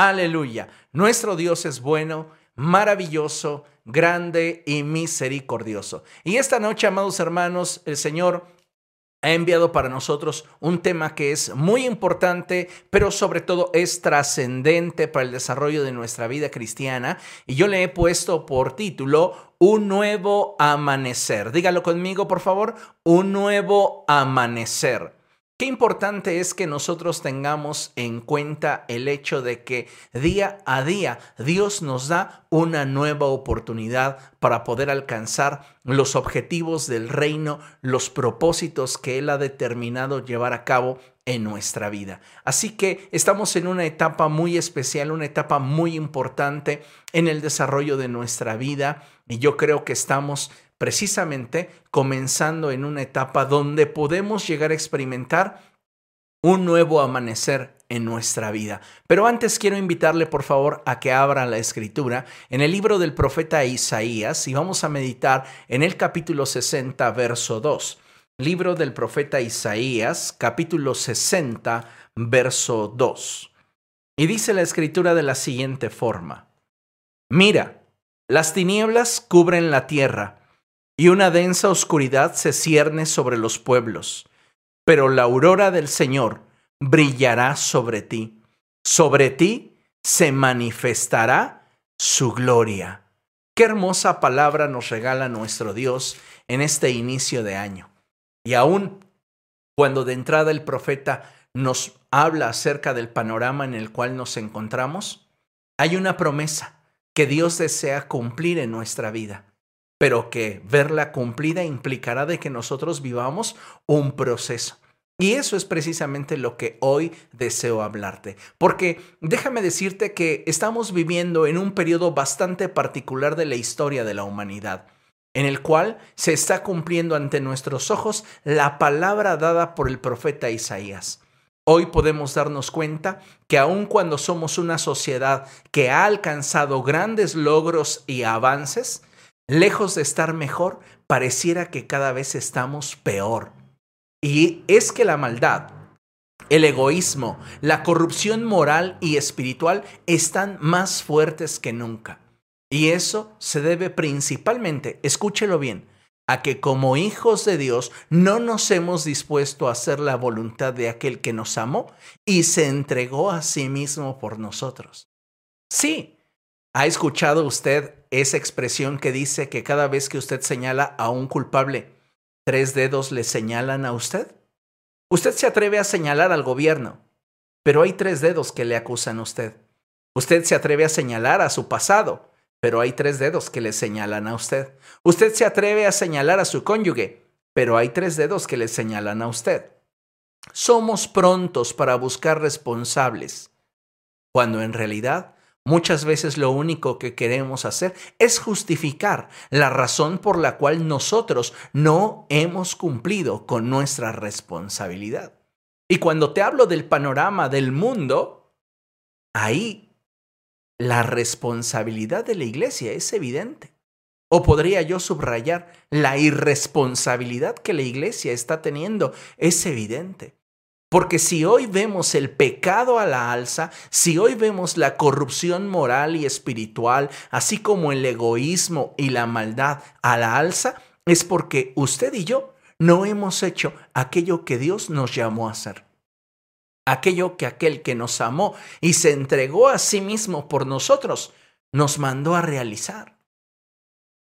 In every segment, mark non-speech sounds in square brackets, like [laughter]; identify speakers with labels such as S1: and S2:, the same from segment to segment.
S1: Aleluya. Nuestro Dios es bueno, maravilloso, grande y misericordioso. Y esta noche, amados hermanos, el Señor ha enviado para nosotros un tema que es muy importante, pero sobre todo es trascendente para el desarrollo de nuestra vida cristiana. Y yo le he puesto por título Un nuevo amanecer. Dígalo conmigo, por favor. Un nuevo amanecer. Qué importante es que nosotros tengamos en cuenta el hecho de que día a día Dios nos da una nueva oportunidad para poder alcanzar los objetivos del reino, los propósitos que Él ha determinado llevar a cabo en nuestra vida. Así que estamos en una etapa muy especial, una etapa muy importante en el desarrollo de nuestra vida y yo creo que estamos precisamente comenzando en una etapa donde podemos llegar a experimentar un nuevo amanecer en nuestra vida. Pero antes quiero invitarle por favor a que abra la escritura en el libro del profeta Isaías y vamos a meditar en el capítulo 60, verso 2. Libro del profeta Isaías, capítulo 60, verso 2. Y dice la escritura de la siguiente forma. Mira, las tinieblas cubren la tierra y una densa oscuridad se cierne sobre los pueblos. Pero la aurora del Señor brillará sobre ti. Sobre ti se manifestará su gloria. Qué hermosa palabra nos regala nuestro Dios en este inicio de año. Y aún cuando de entrada el profeta nos habla acerca del panorama en el cual nos encontramos, hay una promesa que Dios desea cumplir en nuestra vida pero que verla cumplida implicará de que nosotros vivamos un proceso. Y eso es precisamente lo que hoy deseo hablarte. Porque déjame decirte que estamos viviendo en un periodo bastante particular de la historia de la humanidad, en el cual se está cumpliendo ante nuestros ojos la palabra dada por el profeta Isaías. Hoy podemos darnos cuenta que aun cuando somos una sociedad que ha alcanzado grandes logros y avances, lejos de estar mejor, pareciera que cada vez estamos peor. Y es que la maldad, el egoísmo, la corrupción moral y espiritual están más fuertes que nunca. Y eso se debe principalmente, escúchelo bien, a que como hijos de Dios no nos hemos dispuesto a hacer la voluntad de aquel que nos amó y se entregó a sí mismo por nosotros. Sí, ¿ha escuchado usted esa expresión que dice que cada vez que usted señala a un culpable, tres dedos le señalan a usted? Usted se atreve a señalar al gobierno, pero hay tres dedos que le acusan a usted. Usted se atreve a señalar a su pasado, pero hay tres dedos que le señalan a usted. Usted se atreve a señalar a su cónyuge, pero hay tres dedos que le señalan a usted. Somos prontos para buscar responsables, cuando en realidad Muchas veces lo único que queremos hacer es justificar la razón por la cual nosotros no hemos cumplido con nuestra responsabilidad. Y cuando te hablo del panorama del mundo, ahí la responsabilidad de la iglesia es evidente. O podría yo subrayar, la irresponsabilidad que la iglesia está teniendo es evidente. Porque si hoy vemos el pecado a la alza, si hoy vemos la corrupción moral y espiritual, así como el egoísmo y la maldad a la alza, es porque usted y yo no hemos hecho aquello que Dios nos llamó a hacer. Aquello que aquel que nos amó y se entregó a sí mismo por nosotros nos mandó a realizar.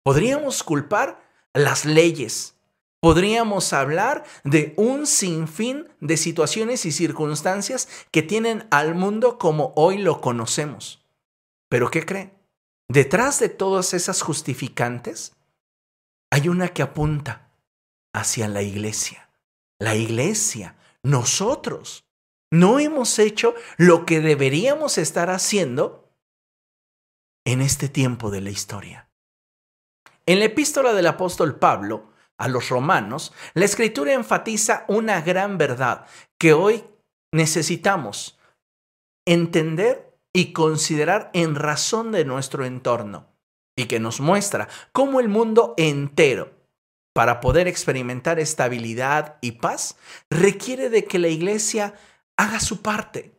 S1: Podríamos culpar las leyes, podríamos hablar de un sinfín de situaciones y circunstancias que tienen al mundo como hoy lo conocemos. Pero ¿qué cree? Detrás de todas esas justificantes hay una que apunta hacia la iglesia. La iglesia, nosotros, no hemos hecho lo que deberíamos estar haciendo en este tiempo de la historia. En la epístola del apóstol Pablo, a los romanos, la escritura enfatiza una gran verdad que hoy necesitamos entender y considerar en razón de nuestro entorno y que nos muestra cómo el mundo entero, para poder experimentar estabilidad y paz, requiere de que la iglesia haga su parte.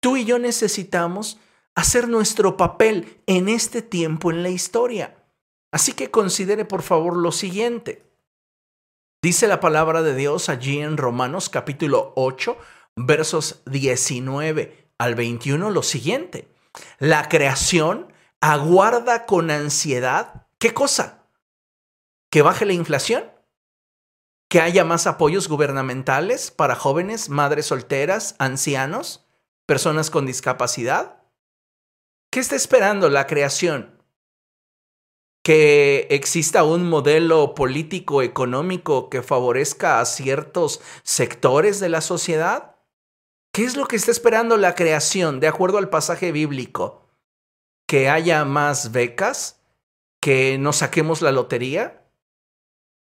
S1: Tú y yo necesitamos hacer nuestro papel en este tiempo en la historia. Así que considere por favor lo siguiente. Dice la palabra de Dios allí en Romanos capítulo 8, versos 19 al 21 lo siguiente. La creación aguarda con ansiedad, ¿qué cosa? ¿Que baje la inflación? ¿Que haya más apoyos gubernamentales para jóvenes, madres solteras, ancianos, personas con discapacidad? ¿Qué está esperando la creación? Que exista un modelo político económico que favorezca a ciertos sectores de la sociedad? ¿Qué es lo que está esperando la creación de acuerdo al pasaje bíblico? ¿Que haya más becas? ¿Que nos saquemos la lotería?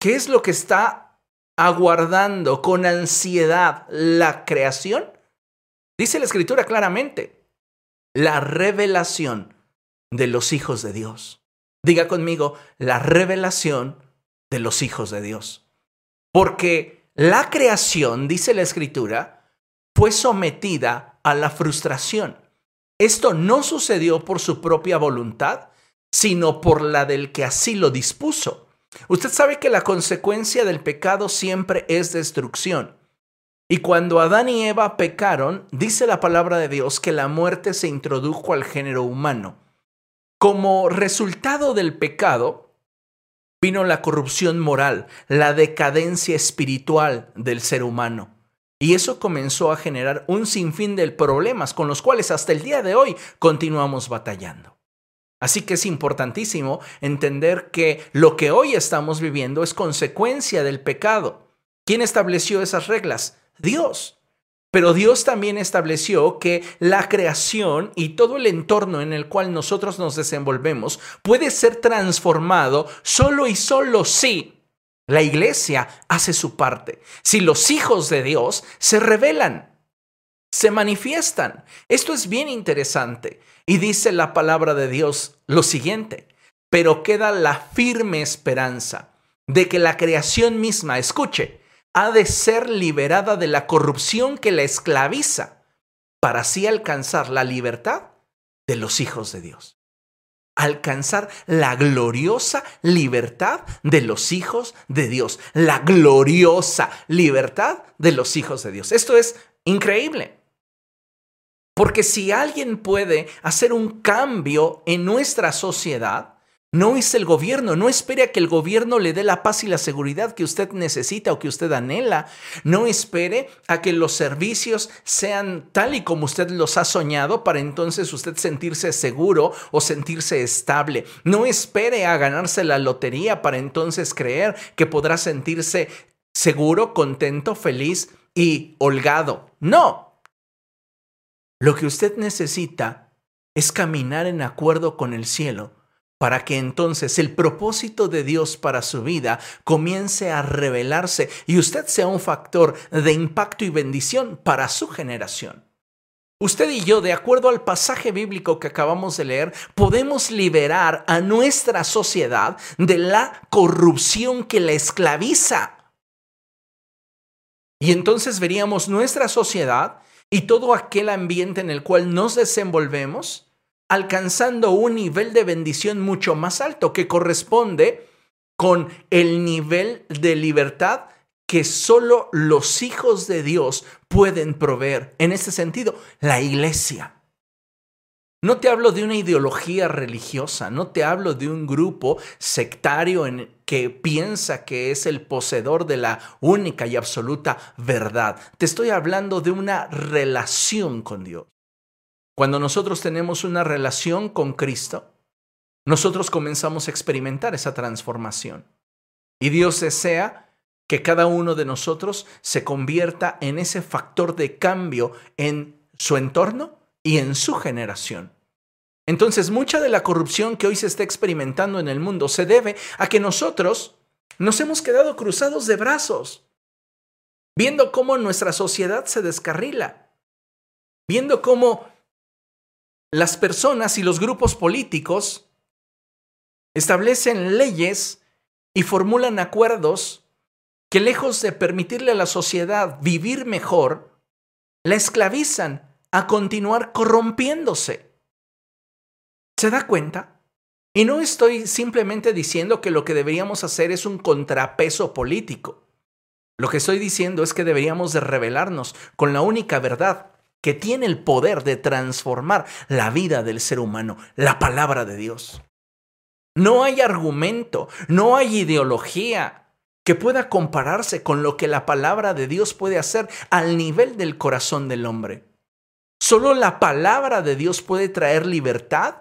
S1: ¿Qué es lo que está aguardando con ansiedad la creación? Dice la escritura claramente, la revelación de los hijos de Dios. Diga conmigo, la revelación de los hijos de Dios. Porque la creación, dice la escritura, fue sometida a la frustración. Esto no sucedió por su propia voluntad, sino por la del que así lo dispuso. Usted sabe que la consecuencia del pecado siempre es destrucción. Y cuando Adán y Eva pecaron, dice la palabra de Dios que la muerte se introdujo al género humano. Como resultado del pecado, vino la corrupción moral, la decadencia espiritual del ser humano. Y eso comenzó a generar un sinfín de problemas con los cuales hasta el día de hoy continuamos batallando. Así que es importantísimo entender que lo que hoy estamos viviendo es consecuencia del pecado. ¿Quién estableció esas reglas? Dios. Pero Dios también estableció que la creación y todo el entorno en el cual nosotros nos desenvolvemos puede ser transformado solo y solo si la iglesia hace su parte, si los hijos de Dios se revelan, se manifiestan. Esto es bien interesante y dice la palabra de Dios lo siguiente, pero queda la firme esperanza de que la creación misma, escuche, ha de ser liberada de la corrupción que la esclaviza para así alcanzar la libertad de los hijos de Dios. Alcanzar la gloriosa libertad de los hijos de Dios. La gloriosa libertad de los hijos de Dios. Esto es increíble. Porque si alguien puede hacer un cambio en nuestra sociedad, no es el gobierno, no espere a que el gobierno le dé la paz y la seguridad que usted necesita o que usted anhela. No espere a que los servicios sean tal y como usted los ha soñado para entonces usted sentirse seguro o sentirse estable. No espere a ganarse la lotería para entonces creer que podrá sentirse seguro, contento, feliz y holgado. No. Lo que usted necesita es caminar en acuerdo con el cielo para que entonces el propósito de Dios para su vida comience a revelarse y usted sea un factor de impacto y bendición para su generación. Usted y yo, de acuerdo al pasaje bíblico que acabamos de leer, podemos liberar a nuestra sociedad de la corrupción que la esclaviza. Y entonces veríamos nuestra sociedad y todo aquel ambiente en el cual nos desenvolvemos alcanzando un nivel de bendición mucho más alto que corresponde con el nivel de libertad que solo los hijos de Dios pueden proveer. En este sentido, la iglesia. No te hablo de una ideología religiosa, no te hablo de un grupo sectario en que piensa que es el poseedor de la única y absoluta verdad. Te estoy hablando de una relación con Dios. Cuando nosotros tenemos una relación con Cristo, nosotros comenzamos a experimentar esa transformación. Y Dios desea que cada uno de nosotros se convierta en ese factor de cambio en su entorno y en su generación. Entonces, mucha de la corrupción que hoy se está experimentando en el mundo se debe a que nosotros nos hemos quedado cruzados de brazos, viendo cómo nuestra sociedad se descarrila, viendo cómo las personas y los grupos políticos establecen leyes y formulan acuerdos que lejos de permitirle a la sociedad vivir mejor, la esclavizan a continuar corrompiéndose. ¿Se da cuenta? Y no estoy simplemente diciendo que lo que deberíamos hacer es un contrapeso político. Lo que estoy diciendo es que deberíamos de revelarnos con la única verdad que tiene el poder de transformar la vida del ser humano, la palabra de Dios. No hay argumento, no hay ideología que pueda compararse con lo que la palabra de Dios puede hacer al nivel del corazón del hombre. Solo la palabra de Dios puede traer libertad,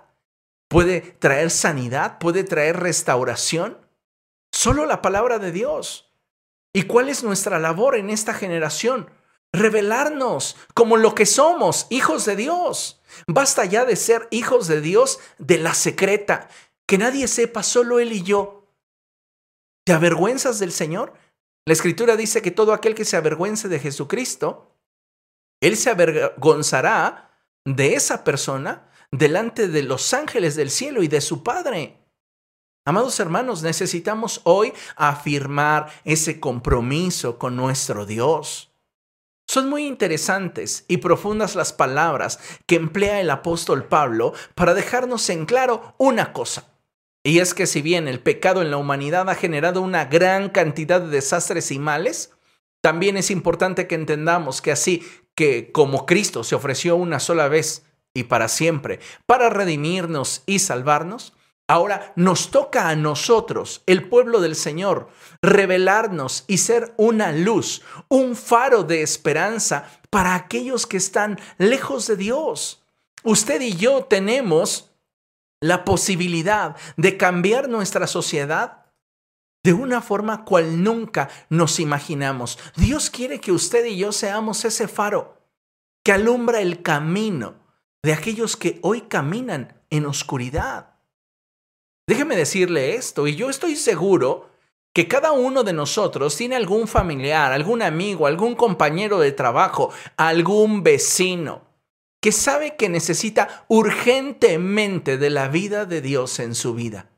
S1: puede traer sanidad, puede traer restauración. Solo la palabra de Dios. ¿Y cuál es nuestra labor en esta generación? Revelarnos como lo que somos, hijos de Dios. Basta ya de ser hijos de Dios de la secreta, que nadie sepa, solo Él y yo. ¿Te avergüenzas del Señor? La Escritura dice que todo aquel que se avergüence de Jesucristo, Él se avergonzará de esa persona delante de los ángeles del cielo y de su Padre. Amados hermanos, necesitamos hoy afirmar ese compromiso con nuestro Dios. Son muy interesantes y profundas las palabras que emplea el apóstol Pablo para dejarnos en claro una cosa. Y es que si bien el pecado en la humanidad ha generado una gran cantidad de desastres y males, también es importante que entendamos que así que como Cristo se ofreció una sola vez y para siempre para redimirnos y salvarnos, ahora nos toca a nosotros, el pueblo del Señor, revelarnos y ser una luz, un faro de esperanza para aquellos que están lejos de Dios. Usted y yo tenemos la posibilidad de cambiar nuestra sociedad de una forma cual nunca nos imaginamos. Dios quiere que usted y yo seamos ese faro que alumbra el camino de aquellos que hoy caminan en oscuridad. Déjeme decirle esto, y yo estoy seguro que cada uno de nosotros tiene algún familiar, algún amigo, algún compañero de trabajo, algún vecino que sabe que necesita urgentemente de la vida de Dios en su vida.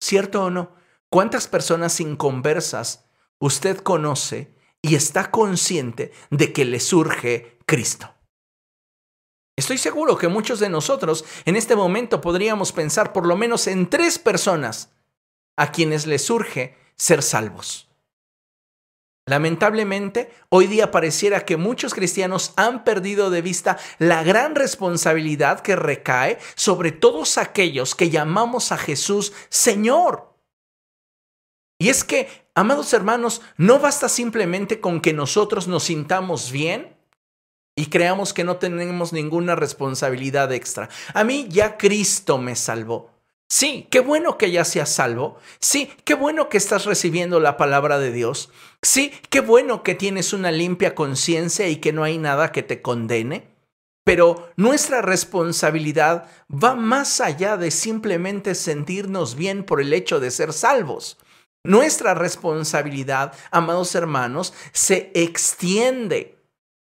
S1: ¿Cierto o no? ¿Cuántas personas inconversas usted conoce y está consciente de que le surge Cristo? Estoy seguro que muchos de nosotros en este momento podríamos pensar por lo menos en tres personas a quienes le surge ser salvos. Lamentablemente, hoy día pareciera que muchos cristianos han perdido de vista la gran responsabilidad que recae sobre todos aquellos que llamamos a Jesús Señor. Y es que, amados hermanos, no basta simplemente con que nosotros nos sintamos bien y creamos que no tenemos ninguna responsabilidad extra. A mí ya Cristo me salvó. Sí, qué bueno que ya seas salvo. Sí, qué bueno que estás recibiendo la palabra de Dios. Sí, qué bueno que tienes una limpia conciencia y que no hay nada que te condene. Pero nuestra responsabilidad va más allá de simplemente sentirnos bien por el hecho de ser salvos. Nuestra responsabilidad, amados hermanos, se extiende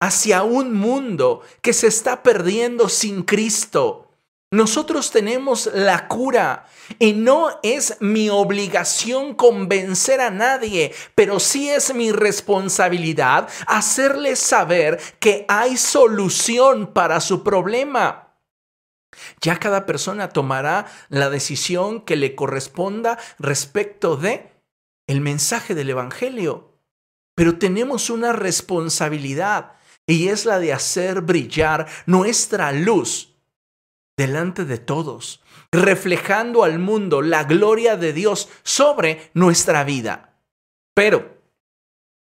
S1: hacia un mundo que se está perdiendo sin Cristo. Nosotros tenemos la cura y no es mi obligación convencer a nadie, pero sí es mi responsabilidad hacerles saber que hay solución para su problema. Ya cada persona tomará la decisión que le corresponda respecto de el mensaje del evangelio. Pero tenemos una responsabilidad y es la de hacer brillar nuestra luz delante de todos, reflejando al mundo la gloria de Dios sobre nuestra vida. Pero,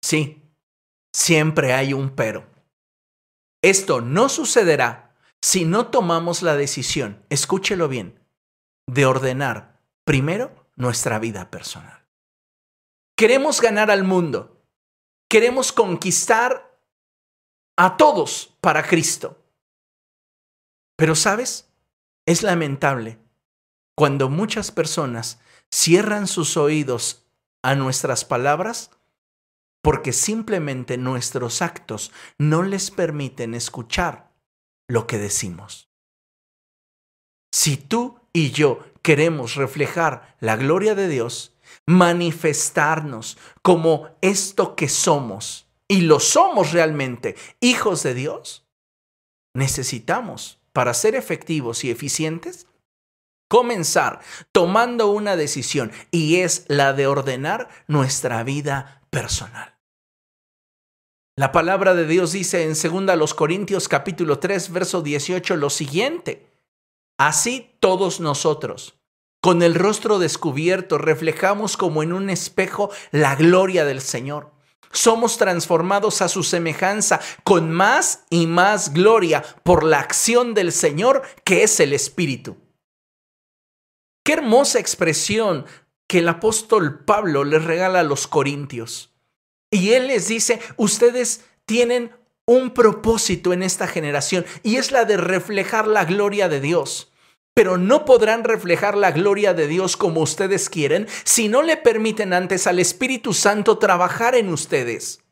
S1: sí, siempre hay un pero. Esto no sucederá si no tomamos la decisión, escúchelo bien, de ordenar primero nuestra vida personal. Queremos ganar al mundo, queremos conquistar a todos para Cristo. Pero sabes, es lamentable cuando muchas personas cierran sus oídos a nuestras palabras porque simplemente nuestros actos no les permiten escuchar lo que decimos. Si tú y yo queremos reflejar la gloria de Dios, manifestarnos como esto que somos, y lo somos realmente, hijos de Dios, necesitamos para ser efectivos y eficientes, comenzar tomando una decisión y es la de ordenar nuestra vida personal. La palabra de Dios dice en 2 Corintios capítulo 3 verso 18 lo siguiente: Así todos nosotros con el rostro descubierto reflejamos como en un espejo la gloria del Señor. Somos transformados a su semejanza con más y más gloria por la acción del Señor que es el Espíritu. Qué hermosa expresión que el apóstol Pablo les regala a los corintios. Y él les dice, ustedes tienen un propósito en esta generación y es la de reflejar la gloria de Dios pero no podrán reflejar la gloria de Dios como ustedes quieren si no le permiten antes al Espíritu Santo trabajar en ustedes.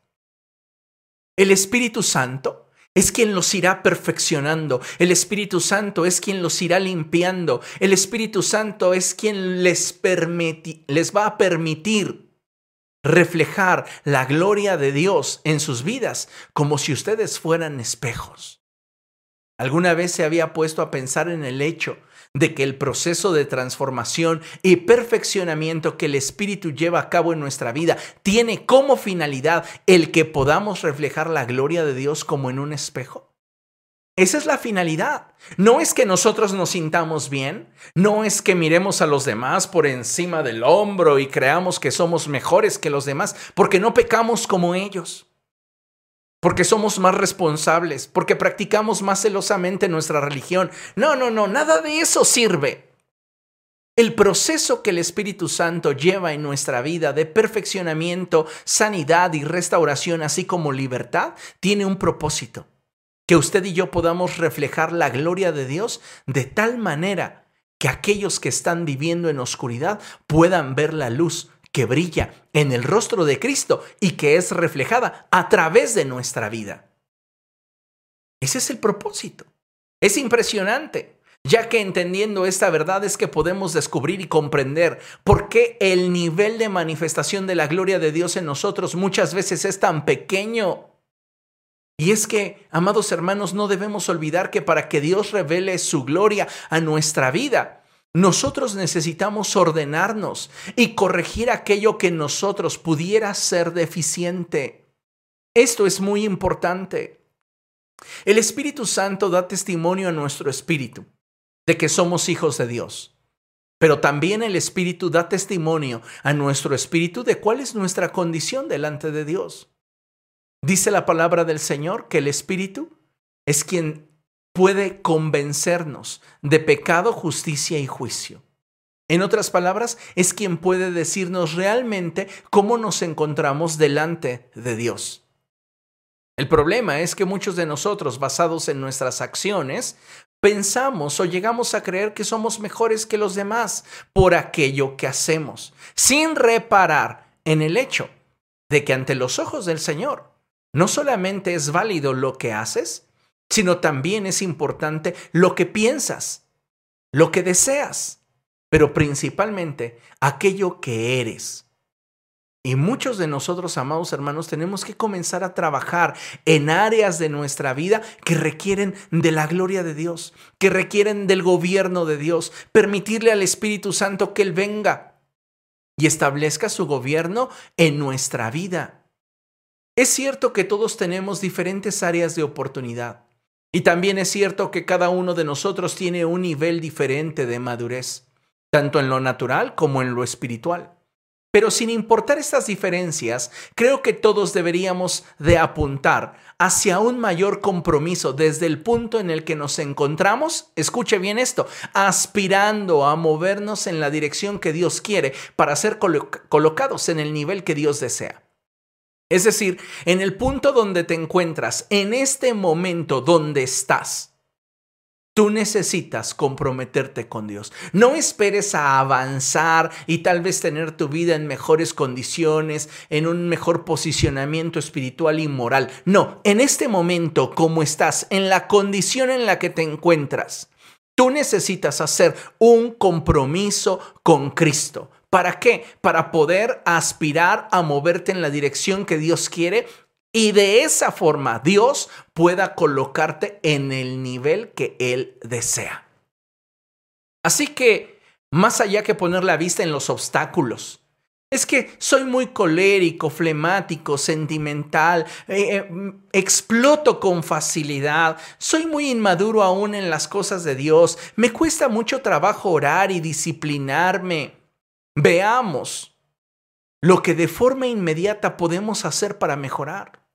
S1: El Espíritu Santo es quien los irá perfeccionando. El Espíritu Santo es quien los irá limpiando. El Espíritu Santo es quien les, les va a permitir reflejar la gloria de Dios en sus vidas como si ustedes fueran espejos. ¿Alguna vez se había puesto a pensar en el hecho de que el proceso de transformación y perfeccionamiento que el Espíritu lleva a cabo en nuestra vida tiene como finalidad el que podamos reflejar la gloria de Dios como en un espejo? Esa es la finalidad. No es que nosotros nos sintamos bien, no es que miremos a los demás por encima del hombro y creamos que somos mejores que los demás, porque no pecamos como ellos porque somos más responsables, porque practicamos más celosamente nuestra religión. No, no, no, nada de eso sirve. El proceso que el Espíritu Santo lleva en nuestra vida de perfeccionamiento, sanidad y restauración, así como libertad, tiene un propósito. Que usted y yo podamos reflejar la gloria de Dios de tal manera que aquellos que están viviendo en oscuridad puedan ver la luz que brilla en el rostro de Cristo y que es reflejada a través de nuestra vida. Ese es el propósito. Es impresionante, ya que entendiendo esta verdad es que podemos descubrir y comprender por qué el nivel de manifestación de la gloria de Dios en nosotros muchas veces es tan pequeño. Y es que, amados hermanos, no debemos olvidar que para que Dios revele su gloria a nuestra vida, nosotros necesitamos ordenarnos y corregir aquello que nosotros pudiera ser deficiente. Esto es muy importante. El Espíritu Santo da testimonio a nuestro espíritu de que somos hijos de Dios. Pero también el Espíritu da testimonio a nuestro espíritu de cuál es nuestra condición delante de Dios. Dice la palabra del Señor que el Espíritu es quien puede convencernos de pecado, justicia y juicio. En otras palabras, es quien puede decirnos realmente cómo nos encontramos delante de Dios. El problema es que muchos de nosotros, basados en nuestras acciones, pensamos o llegamos a creer que somos mejores que los demás por aquello que hacemos, sin reparar en el hecho de que ante los ojos del Señor no solamente es válido lo que haces, sino también es importante lo que piensas, lo que deseas, pero principalmente aquello que eres. Y muchos de nosotros, amados hermanos, tenemos que comenzar a trabajar en áreas de nuestra vida que requieren de la gloria de Dios, que requieren del gobierno de Dios, permitirle al Espíritu Santo que Él venga y establezca su gobierno en nuestra vida. Es cierto que todos tenemos diferentes áreas de oportunidad. Y también es cierto que cada uno de nosotros tiene un nivel diferente de madurez, tanto en lo natural como en lo espiritual. Pero sin importar estas diferencias, creo que todos deberíamos de apuntar hacia un mayor compromiso desde el punto en el que nos encontramos, escuche bien esto, aspirando a movernos en la dirección que Dios quiere para ser colocados en el nivel que Dios desea. Es decir, en el punto donde te encuentras, en este momento donde estás, tú necesitas comprometerte con Dios. No esperes a avanzar y tal vez tener tu vida en mejores condiciones, en un mejor posicionamiento espiritual y moral. No, en este momento, como estás, en la condición en la que te encuentras, tú necesitas hacer un compromiso con Cristo. ¿Para qué? Para poder aspirar a moverte en la dirección que Dios quiere y de esa forma Dios pueda colocarte en el nivel que Él desea. Así que más allá que poner la vista en los obstáculos. Es que soy muy colérico, flemático, sentimental, eh, eh, exploto con facilidad, soy muy inmaduro aún en las cosas de Dios, me cuesta mucho trabajo orar y disciplinarme. Veamos lo que de forma inmediata podemos hacer para mejorar.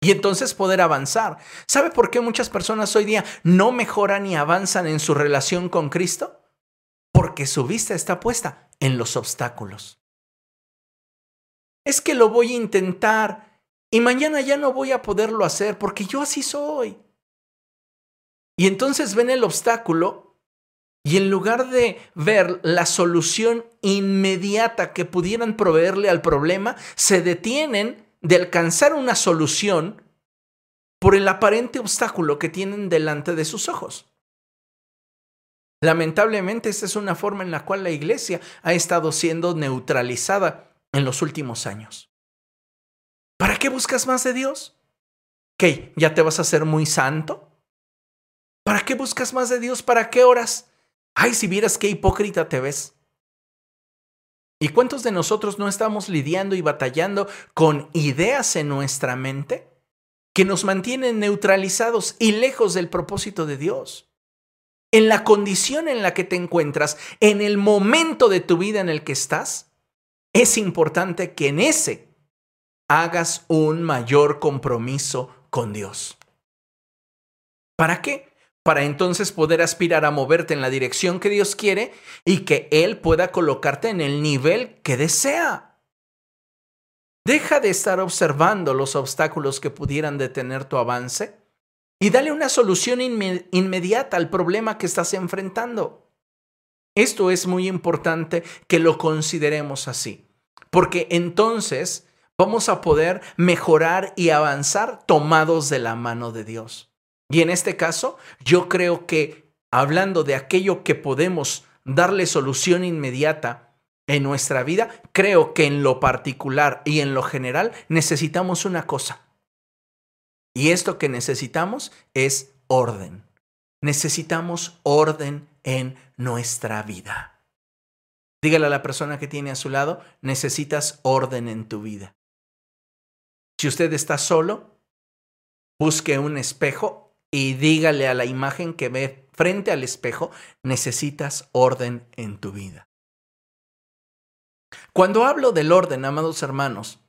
S1: Y entonces poder avanzar. ¿Sabe por qué muchas personas hoy día no mejoran y avanzan en su relación con Cristo? Porque su vista está puesta en los obstáculos. Es que lo voy a intentar y mañana ya no voy a poderlo hacer porque yo así soy. Y entonces ven el obstáculo y en lugar de ver la solución inmediata que pudieran proveerle al problema, se detienen de alcanzar una solución por el aparente obstáculo que tienen delante de sus ojos. Lamentablemente, esta es una forma en la cual la iglesia ha estado siendo neutralizada en los últimos años. ¿Para qué buscas más de Dios? ¿Qué? ¿Ya te vas a hacer muy santo? ¿Para qué buscas más de Dios? ¿Para qué oras? Ay, si vieras qué hipócrita te ves. ¿Y cuántos de nosotros no estamos lidiando y batallando con ideas en nuestra mente que nos mantienen neutralizados y lejos del propósito de Dios? en la condición en la que te encuentras, en el momento de tu vida en el que estás, es importante que en ese hagas un mayor compromiso con Dios. ¿Para qué? Para entonces poder aspirar a moverte en la dirección que Dios quiere y que Él pueda colocarte en el nivel que desea. Deja de estar observando los obstáculos que pudieran detener tu avance y dale una solución inmediata al problema que estás enfrentando. Esto es muy importante que lo consideremos así, porque entonces vamos a poder mejorar y avanzar tomados de la mano de Dios. Y en este caso, yo creo que hablando de aquello que podemos darle solución inmediata en nuestra vida, creo que en lo particular y en lo general necesitamos una cosa, y esto que necesitamos es orden. Necesitamos orden en nuestra vida. Dígale a la persona que tiene a su lado, necesitas orden en tu vida. Si usted está solo, busque un espejo y dígale a la imagen que ve frente al espejo, necesitas orden en tu vida. Cuando hablo del orden, amados hermanos,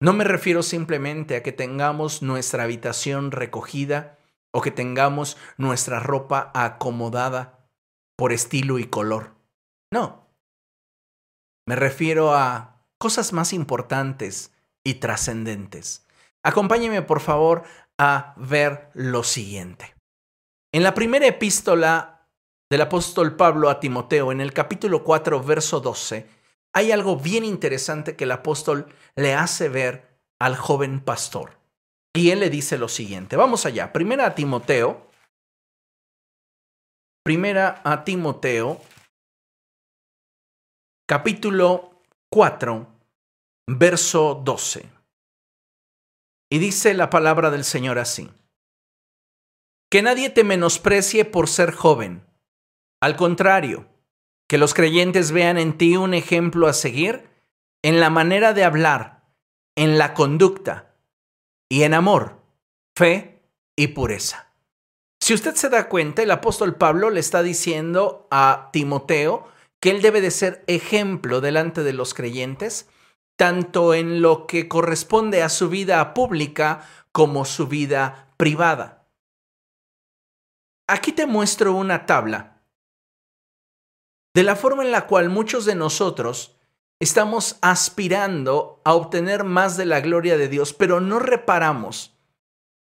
S1: no me refiero simplemente a que tengamos nuestra habitación recogida o que tengamos nuestra ropa acomodada por estilo y color. No. Me refiero a cosas más importantes y trascendentes. Acompáñeme por favor a ver lo siguiente. En la primera epístola del apóstol Pablo a Timoteo, en el capítulo 4, verso 12, hay algo bien interesante que el apóstol le hace ver al joven pastor. Y él le dice lo siguiente. Vamos allá. Primera a Timoteo. Primera a Timoteo. Capítulo 4, verso 12. Y dice la palabra del Señor así. Que nadie te menosprecie por ser joven. Al contrario, que los creyentes vean en ti un ejemplo a seguir en la manera de hablar, en la conducta y en amor, fe y pureza. Si usted se da cuenta, el apóstol Pablo le está diciendo a Timoteo que él debe de ser ejemplo delante de los creyentes, tanto en lo que corresponde a su vida pública como su vida privada. Aquí te muestro una tabla de la forma en la cual muchos de nosotros estamos aspirando a obtener más de la gloria de Dios, pero no reparamos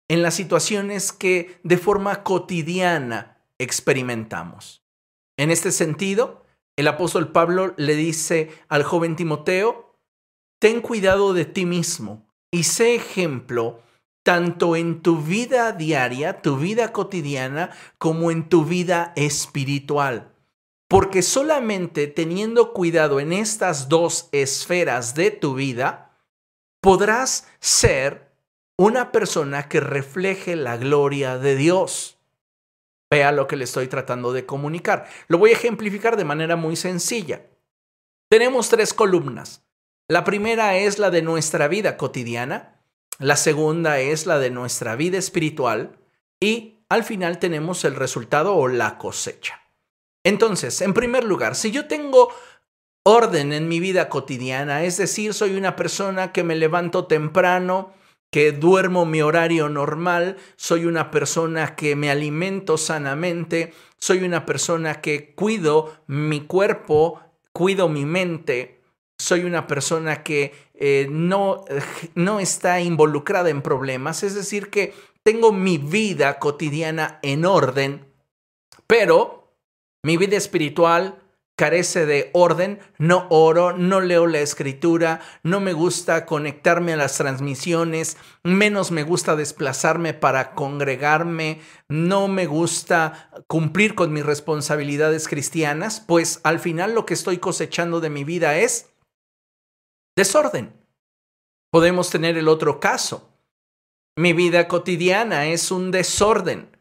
S1: en las situaciones que de forma cotidiana experimentamos. En este sentido, el apóstol Pablo le dice al joven Timoteo, ten cuidado de ti mismo y sé ejemplo tanto en tu vida diaria, tu vida cotidiana, como en tu vida espiritual. Porque solamente teniendo cuidado en estas dos esferas de tu vida, podrás ser una persona que refleje la gloria de Dios. Vea lo que le estoy tratando de comunicar. Lo voy a ejemplificar de manera muy sencilla. Tenemos tres columnas. La primera es la de nuestra vida cotidiana, la segunda es la de nuestra vida espiritual y al final tenemos el resultado o la cosecha. Entonces, en primer lugar, si yo tengo orden en mi vida cotidiana, es decir, soy una persona que me levanto temprano, que duermo mi horario normal, soy una persona que me alimento sanamente, soy una persona que cuido mi cuerpo, cuido mi mente, soy una persona que eh, no, no está involucrada en problemas, es decir, que tengo mi vida cotidiana en orden, pero mi vida espiritual carece de orden, no oro, no leo la escritura, no me gusta conectarme a las transmisiones, menos me gusta desplazarme para congregarme, no me gusta cumplir con mis responsabilidades cristianas, pues al final lo que estoy cosechando de mi vida es desorden. Podemos tener el otro caso. Mi vida cotidiana es un desorden.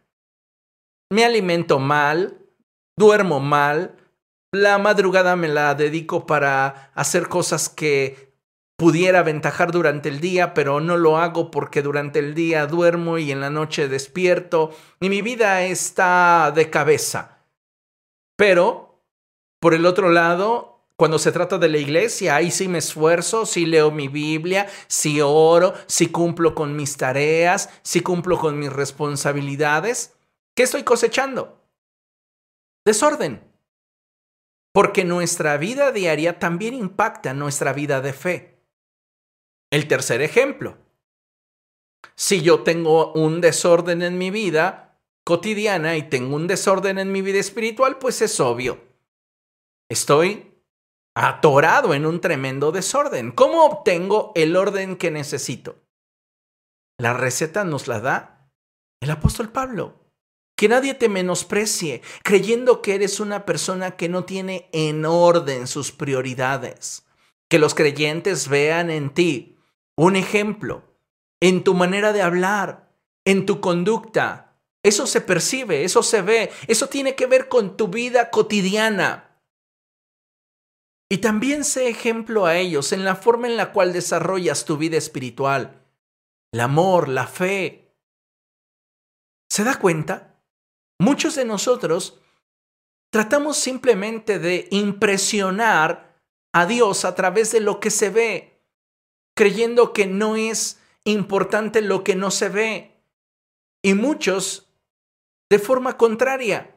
S1: Me alimento mal, duermo mal, la madrugada me la dedico para hacer cosas que pudiera aventajar durante el día, pero no lo hago porque durante el día duermo y en la noche despierto y mi vida está de cabeza. Pero, por el otro lado, cuando se trata de la iglesia, ahí sí me esfuerzo, sí leo mi Biblia, sí oro, sí cumplo con mis tareas, sí cumplo con mis responsabilidades. ¿Qué estoy cosechando? Desorden porque nuestra vida diaria también impacta nuestra vida de fe. El tercer ejemplo. Si yo tengo un desorden en mi vida cotidiana y tengo un desorden en mi vida espiritual, pues es obvio. Estoy atorado en un tremendo desorden. ¿Cómo obtengo el orden que necesito? La receta nos la da el apóstol Pablo. Que nadie te menosprecie creyendo que eres una persona que no tiene en orden sus prioridades. Que los creyentes vean en ti un ejemplo, en tu manera de hablar, en tu conducta. Eso se percibe, eso se ve, eso tiene que ver con tu vida cotidiana. Y también sé ejemplo a ellos en la forma en la cual desarrollas tu vida espiritual, el amor, la fe. ¿Se da cuenta? Muchos de nosotros tratamos simplemente de impresionar a Dios a través de lo que se ve, creyendo que no es importante lo que no se ve. Y muchos, de forma contraria,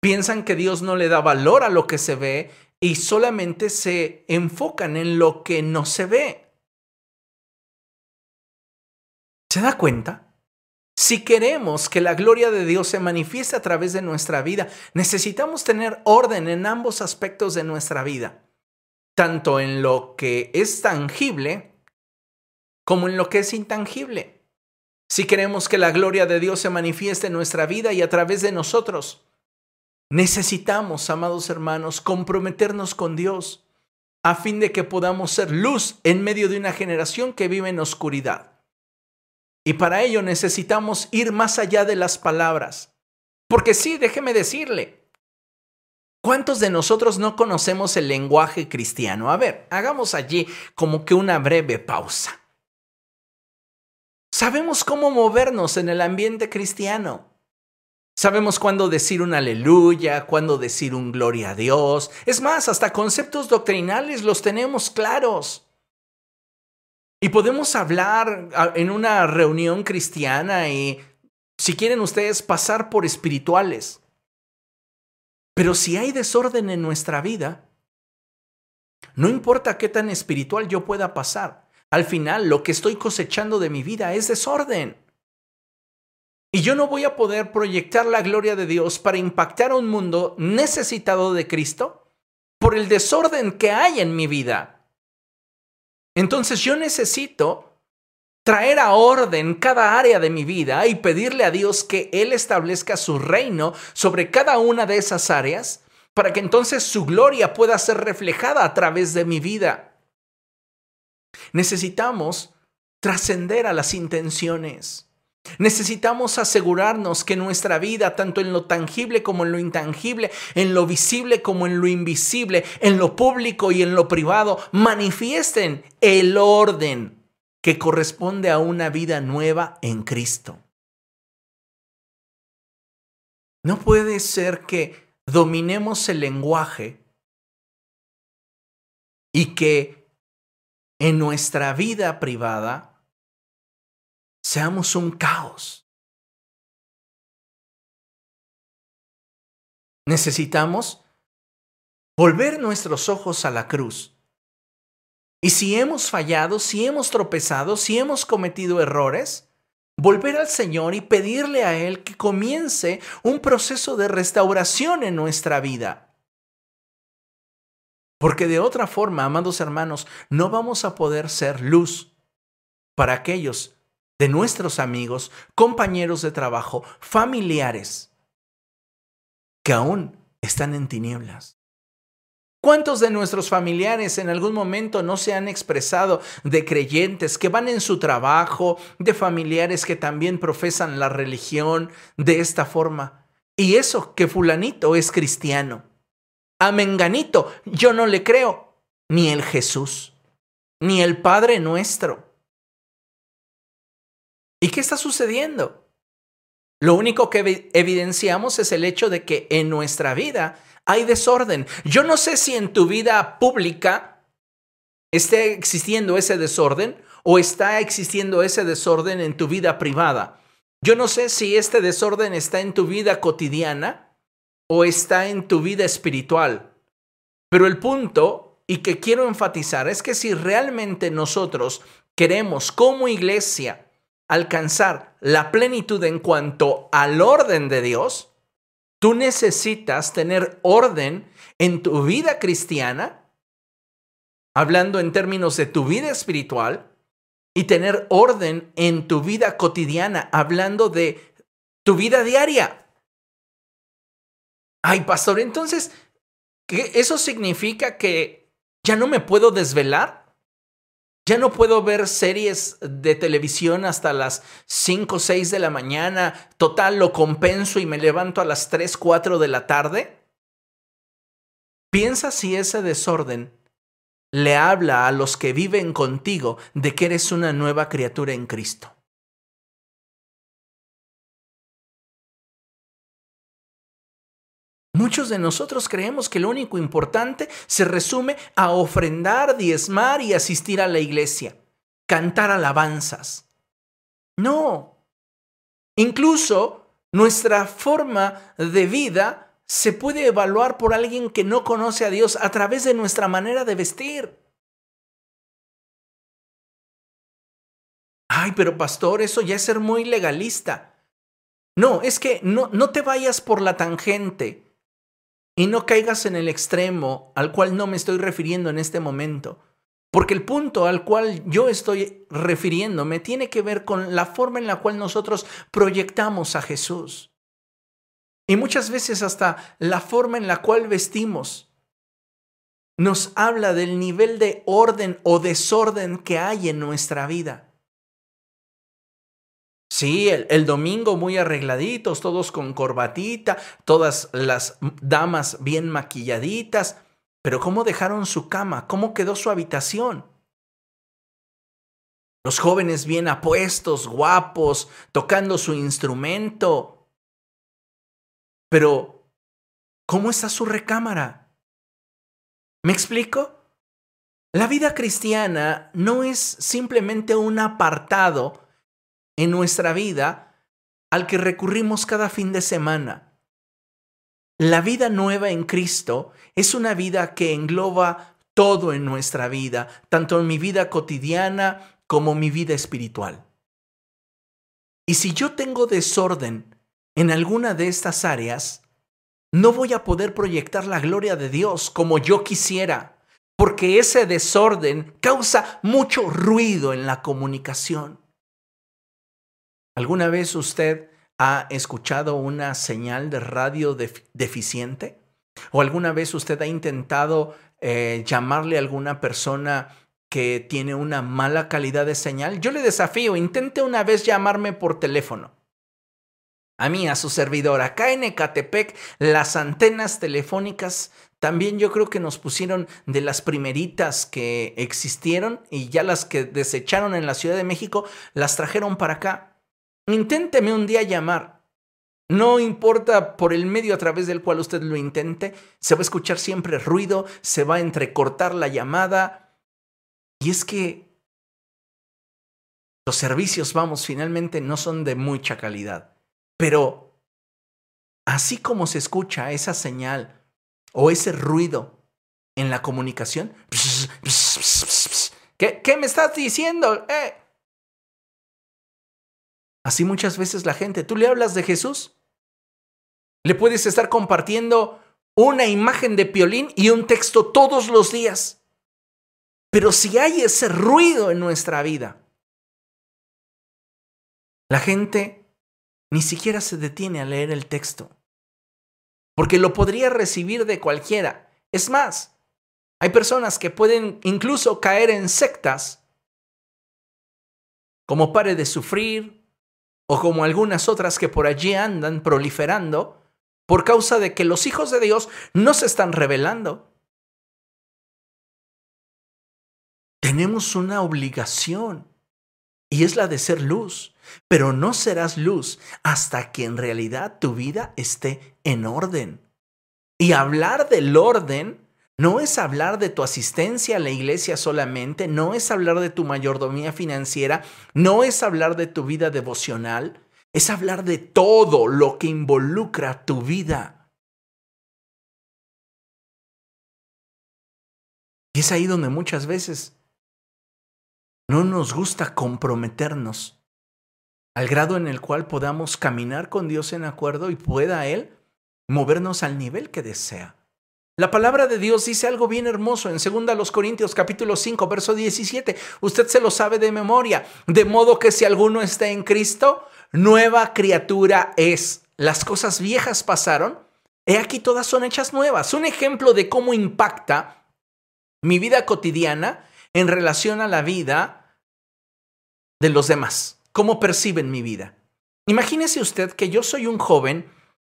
S1: piensan que Dios no le da valor a lo que se ve y solamente se enfocan en lo que no se ve. ¿Se da cuenta? Si queremos que la gloria de Dios se manifieste a través de nuestra vida, necesitamos tener orden en ambos aspectos de nuestra vida, tanto en lo que es tangible como en lo que es intangible. Si queremos que la gloria de Dios se manifieste en nuestra vida y a través de nosotros, necesitamos, amados hermanos, comprometernos con Dios a fin de que podamos ser luz en medio de una generación que vive en oscuridad. Y para ello necesitamos ir más allá de las palabras. Porque sí, déjeme decirle, ¿cuántos de nosotros no conocemos el lenguaje cristiano? A ver, hagamos allí como que una breve pausa. Sabemos cómo movernos en el ambiente cristiano. Sabemos cuándo decir un aleluya, cuándo decir un gloria a Dios. Es más, hasta conceptos doctrinales los tenemos claros. Y podemos hablar en una reunión cristiana y, si quieren ustedes, pasar por espirituales. Pero si hay desorden en nuestra vida, no importa qué tan espiritual yo pueda pasar, al final lo que estoy cosechando de mi vida es desorden. Y yo no voy a poder proyectar la gloria de Dios para impactar a un mundo necesitado de Cristo por el desorden que hay en mi vida. Entonces yo necesito traer a orden cada área de mi vida y pedirle a Dios que Él establezca su reino sobre cada una de esas áreas para que entonces su gloria pueda ser reflejada a través de mi vida. Necesitamos trascender a las intenciones. Necesitamos asegurarnos que nuestra vida, tanto en lo tangible como en lo intangible, en lo visible como en lo invisible, en lo público y en lo privado, manifiesten el orden que corresponde a una vida nueva en Cristo. No puede ser que dominemos el lenguaje y que en nuestra vida privada seamos un caos. Necesitamos volver nuestros ojos a la cruz. Y si hemos fallado, si hemos tropezado, si hemos cometido errores, volver al Señor y pedirle a Él que comience un proceso de restauración en nuestra vida. Porque de otra forma, amados hermanos, no vamos a poder ser luz para aquellos de nuestros amigos, compañeros de trabajo, familiares, que aún están en tinieblas. ¿Cuántos de nuestros familiares en algún momento no se han expresado de creyentes que van en su trabajo, de familiares que también profesan la religión de esta forma? Y eso, que fulanito es cristiano. A Menganito yo no le creo, ni el Jesús, ni el Padre nuestro. ¿Y qué está sucediendo? Lo único que evidenciamos es el hecho de que en nuestra vida hay desorden. Yo no sé si en tu vida pública esté existiendo ese desorden o está existiendo ese desorden en tu vida privada. Yo no sé si este desorden está en tu vida cotidiana o está en tu vida espiritual. Pero el punto, y que quiero enfatizar, es que si realmente nosotros queremos como iglesia alcanzar la plenitud en cuanto al orden de Dios, tú necesitas tener orden en tu vida cristiana, hablando en términos de tu vida espiritual, y tener orden en tu vida cotidiana, hablando de tu vida diaria. Ay, pastor, entonces, ¿eso significa que ya no me puedo desvelar? Ya no puedo ver series de televisión hasta las 5 o 6 de la mañana. Total, lo compenso y me levanto a las 3, 4 de la tarde. Piensa si ese desorden le habla a los que viven contigo de que eres una nueva criatura en Cristo. Muchos de nosotros creemos que lo único importante se resume a ofrendar, diezmar y asistir a la iglesia, cantar alabanzas. No. Incluso nuestra forma de vida se puede evaluar por alguien que no conoce a Dios a través de nuestra manera de vestir. Ay, pero pastor, eso ya es ser muy legalista. No, es que no, no te vayas por la tangente y no caigas en el extremo al cual no me estoy refiriendo en este momento. Porque el punto al cual yo estoy refiriéndome tiene que ver con la forma en la cual nosotros proyectamos a Jesús. Y muchas veces hasta la forma en la cual vestimos nos habla del nivel de orden o desorden que hay en nuestra vida. Sí, el, domingo muy arregladitos, todos con corbatita, todas las damas bien maquilladitas. Pero ¿cómo dejaron su cama? ¿Cómo quedó su habitación? Los jóvenes bien apuestos, guapos, tocando su instrumento. Pero, ¿cómo está su recámara? ¿Me explico? La vida cristiana no es simplemente un apartado en nuestra vida al que recurrimos cada fin de semana. La vida nueva en Cristo es una vida que engloba todo en nuestra vida, tanto en mi vida cotidiana como mi vida espiritual. Y si yo tengo desorden en alguna de estas áreas, no voy a poder proyectar la gloria de Dios como yo quisiera, porque ese desorden causa mucho ruido en la comunicación. ¿Alguna vez usted ha escuchado una señal de radio deficiente? ¿O alguna vez usted ha intentado eh, llamarle a alguna persona que tiene una mala calidad de señal, yo le desafío, intente una vez llamarme por teléfono. A mí, a su servidor, acá en Ecatepec, las antenas telefónicas también yo creo que nos pusieron de las primeritas que existieron y ya las que desecharon en la Ciudad de México, las trajeron para acá. Inténteme un día llamar. No importa por el medio a través del cual usted lo intente, se va a escuchar siempre ruido, se va a entrecortar la llamada. Y es que los servicios, vamos, finalmente no son de mucha calidad. Pero así como se escucha esa señal, o ese ruido en la comunicación. ¿Qué, me estás diciendo? Eh. Así muchas veces la gente, tú le hablas de Jesús, le puedes estar compartiendo una imagen de piolín y un texto todos los días. Pero si hay ese ruido en nuestra vida, la gente ni siquiera se detiene a leer el texto porque lo podría recibir de cualquiera. Es más, hay personas que pueden incluso caer en sectas, como Pare de Sufrir, o como algunas otras que por allí andan proliferando, por causa de que los hijos de Dios no se están revelando. Tenemos una obligación, y es la de ser luz pero no serás luz hasta que en realidad tu vida esté en orden. Y hablar del orden no es hablar de tu asistencia a la iglesia solamente, no es hablar de tu mayordomía financiera, no es hablar de tu vida devocional, es hablar de todo lo que involucra tu vida. Y es ahí donde muchas veces no nos gusta comprometernos al grado en el cual podamos caminar con Dios en acuerdo y pueda Él movernos al nivel que desea. La palabra de Dios dice algo bien hermoso en 2 Corintios capítulo 5 verso 17. Usted se lo sabe de memoria. De modo que si alguno está en Cristo, nueva criatura es. Las cosas viejas pasaron. He aquí todas son hechas nuevas. Un ejemplo de cómo impacta mi vida cotidiana en relación a la vida de los demás cómo perciben mi vida. Imagínese usted que yo soy un joven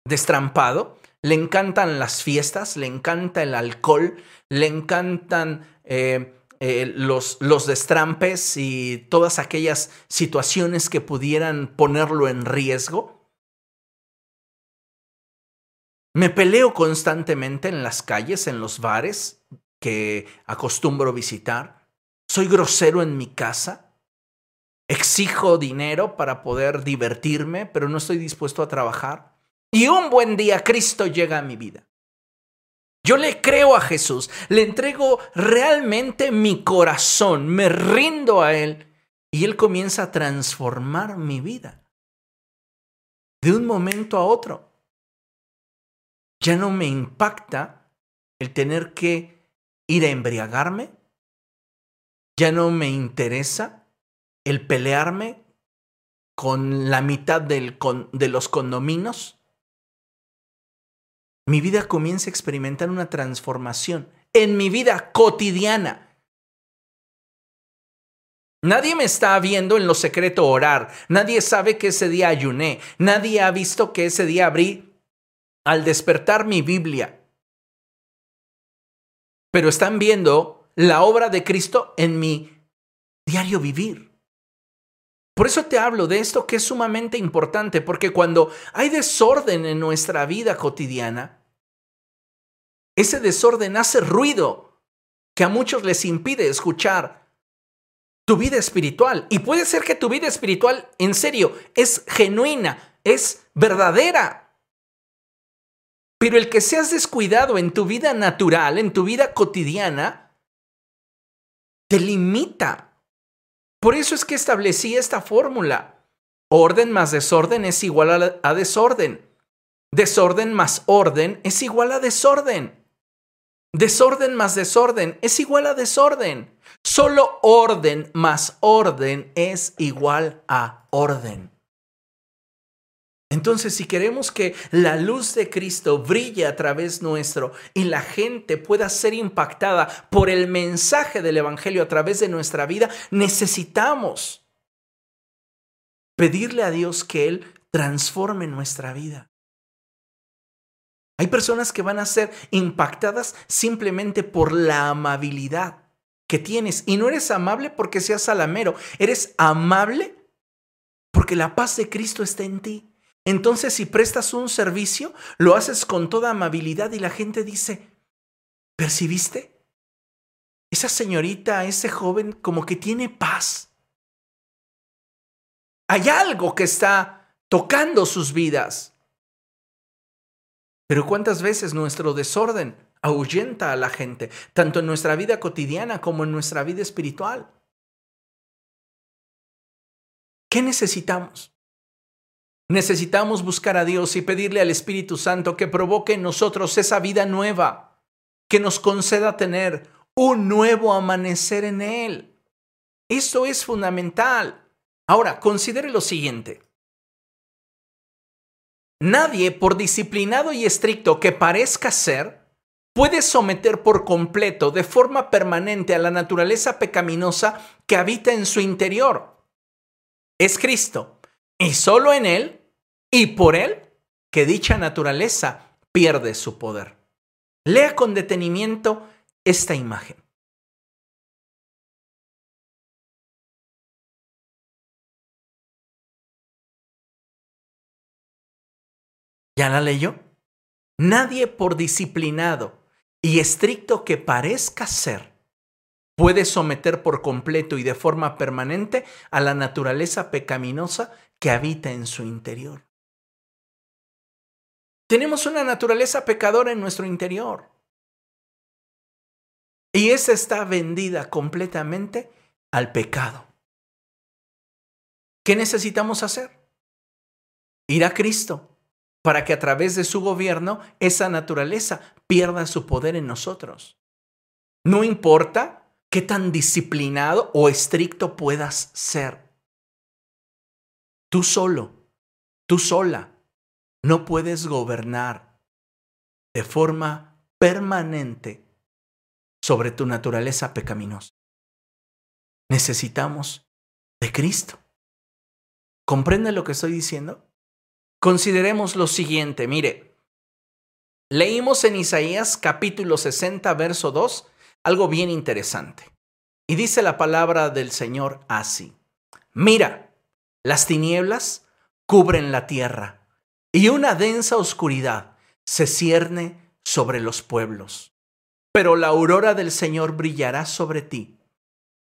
S1: destrampado, le encantan las fiestas, le encanta el alcohol, le encantan eh, eh, los, los destrampes y todas aquellas situaciones que pudieran ponerlo en riesgo. Me peleo constantemente en las calles, en los bares que acostumbro visitar. Soy grosero en mi casa. Exijo dinero para poder divertirme, pero no estoy dispuesto a trabajar. Y un buen día Cristo llega a mi vida. Yo le creo a Jesús, le entrego realmente mi corazón, me rindo a Él y Él comienza a transformar mi vida. De un momento a otro. Ya no me impacta el tener que ir a embriagarme. Ya no me interesa el pelearme con la mitad de los condominios, mi vida comienza a experimentar una transformación en mi vida cotidiana. Nadie me está viendo en lo secreto orar. Nadie sabe que ese día ayuné. Nadie ha visto que ese día abrí al despertar mi Biblia. Pero están viendo la obra de Cristo en mi diario vivir. Por eso te hablo de esto que es sumamente importante, porque cuando hay desorden en nuestra vida cotidiana, ese desorden hace ruido que a muchos les impide escuchar tu vida espiritual. Y puede ser que tu vida espiritual, en serio, es genuina, es verdadera. Pero el que seas descuidado en tu vida natural, en tu vida cotidiana, te limita por eso es que establecí esta fórmula. Orden más desorden es igual a, desorden. Desorden más orden es igual a desorden. Desorden más desorden es igual a desorden. Solo orden más orden es igual a orden. Entonces, si queremos que la luz de Cristo brille a través nuestro y la gente pueda ser impactada por el mensaje del Evangelio a través de nuestra vida, necesitamos pedirle a Dios que Él transforme nuestra vida. Hay personas que van a ser impactadas simplemente por la amabilidad que tienes. Y no eres amable porque seas salamero, eres amable porque la paz de Cristo está en ti. Entonces, si prestas un servicio, lo haces con toda amabilidad y la gente dice, ¿percibiste? Esa señorita, ese joven, como que tiene paz. Hay algo que está tocando sus vidas. Pero ¿cuántas veces nuestro desorden ahuyenta a la gente, tanto en nuestra vida cotidiana como en nuestra vida espiritual? ¿Qué necesitamos? Necesitamos buscar a Dios y pedirle al Espíritu Santo que provoque en nosotros esa vida nueva, que nos conceda tener un nuevo amanecer en Él. Eso es fundamental. Ahora, considere lo siguiente. Nadie, por disciplinado y estricto que parezca ser, puede someter por completo, de forma permanente, a la naturaleza pecaminosa que habita en su interior. Es Cristo y solo en Él y por Él que dicha naturaleza pierde su poder. Lea con detenimiento esta imagen. ¿Ya la leyó? Nadie por disciplinado y estricto que parezca ser puede someter por completo y de forma permanente a la naturaleza pecaminosa que habita en su interior. Tenemos una naturaleza pecadora en nuestro interior. Y esa está vendida completamente al pecado. ¿Qué necesitamos hacer? Ir a Cristo para que a través de su gobierno esa naturaleza pierda su poder en nosotros. No importa qué tan disciplinado o estricto puedas ser. Tú solo, tú sola, no puedes gobernar de forma permanente sobre tu naturaleza pecaminosa. Necesitamos de Cristo. ¿Comprende lo que estoy diciendo? Consideremos lo siguiente, mire, leímos en Isaías capítulo 60, verso 2, algo bien interesante. Y dice la palabra del Señor así, mira, las tinieblas cubren la tierra y una densa oscuridad se cierne sobre los pueblos. Pero la aurora del Señor brillará sobre ti.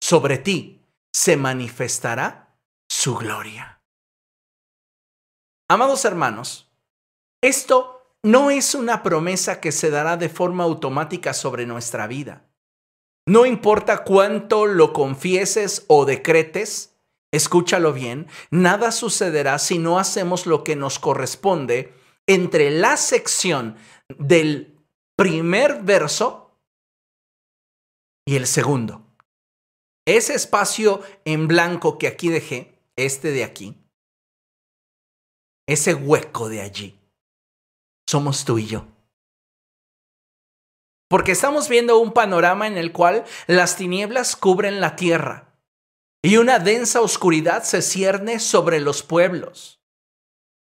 S1: Sobre ti se manifestará su gloria. Amados hermanos, esto no es una promesa que se dará de forma automática sobre nuestra vida. No importa cuánto lo confieses o decretes, escúchalo bien, nada sucederá si no hacemos lo que nos corresponde entre la sección del primer verso y el segundo. Ese espacio en blanco que aquí dejé, este de aquí, ese hueco de allí, somos tú y yo. Porque estamos viendo un panorama en el cual las tinieblas cubren la tierra y una densa oscuridad se cierne sobre los pueblos.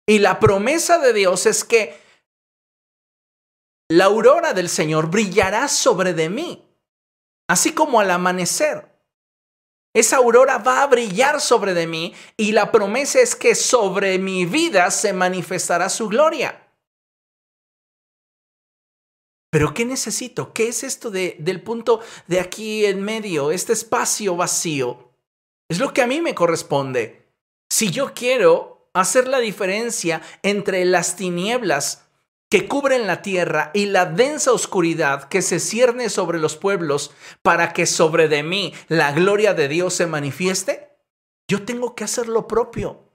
S1: Y la promesa de Dios es que la aurora del Señor brillará sobre de mí, así como al amanecer. Esa aurora va a brillar sobre de mí y la promesa es que sobre mi vida se manifestará su gloria. Pero ¿qué necesito? ¿Qué es esto de, del punto de aquí en medio, este espacio vacío? Es lo que a mí me corresponde. Si yo quiero hacer la diferencia entre las tinieblas que cubren la tierra y la densa oscuridad que se cierne sobre los pueblos para que sobre de mí la gloria de Dios se manifieste, yo tengo que hacer lo propio.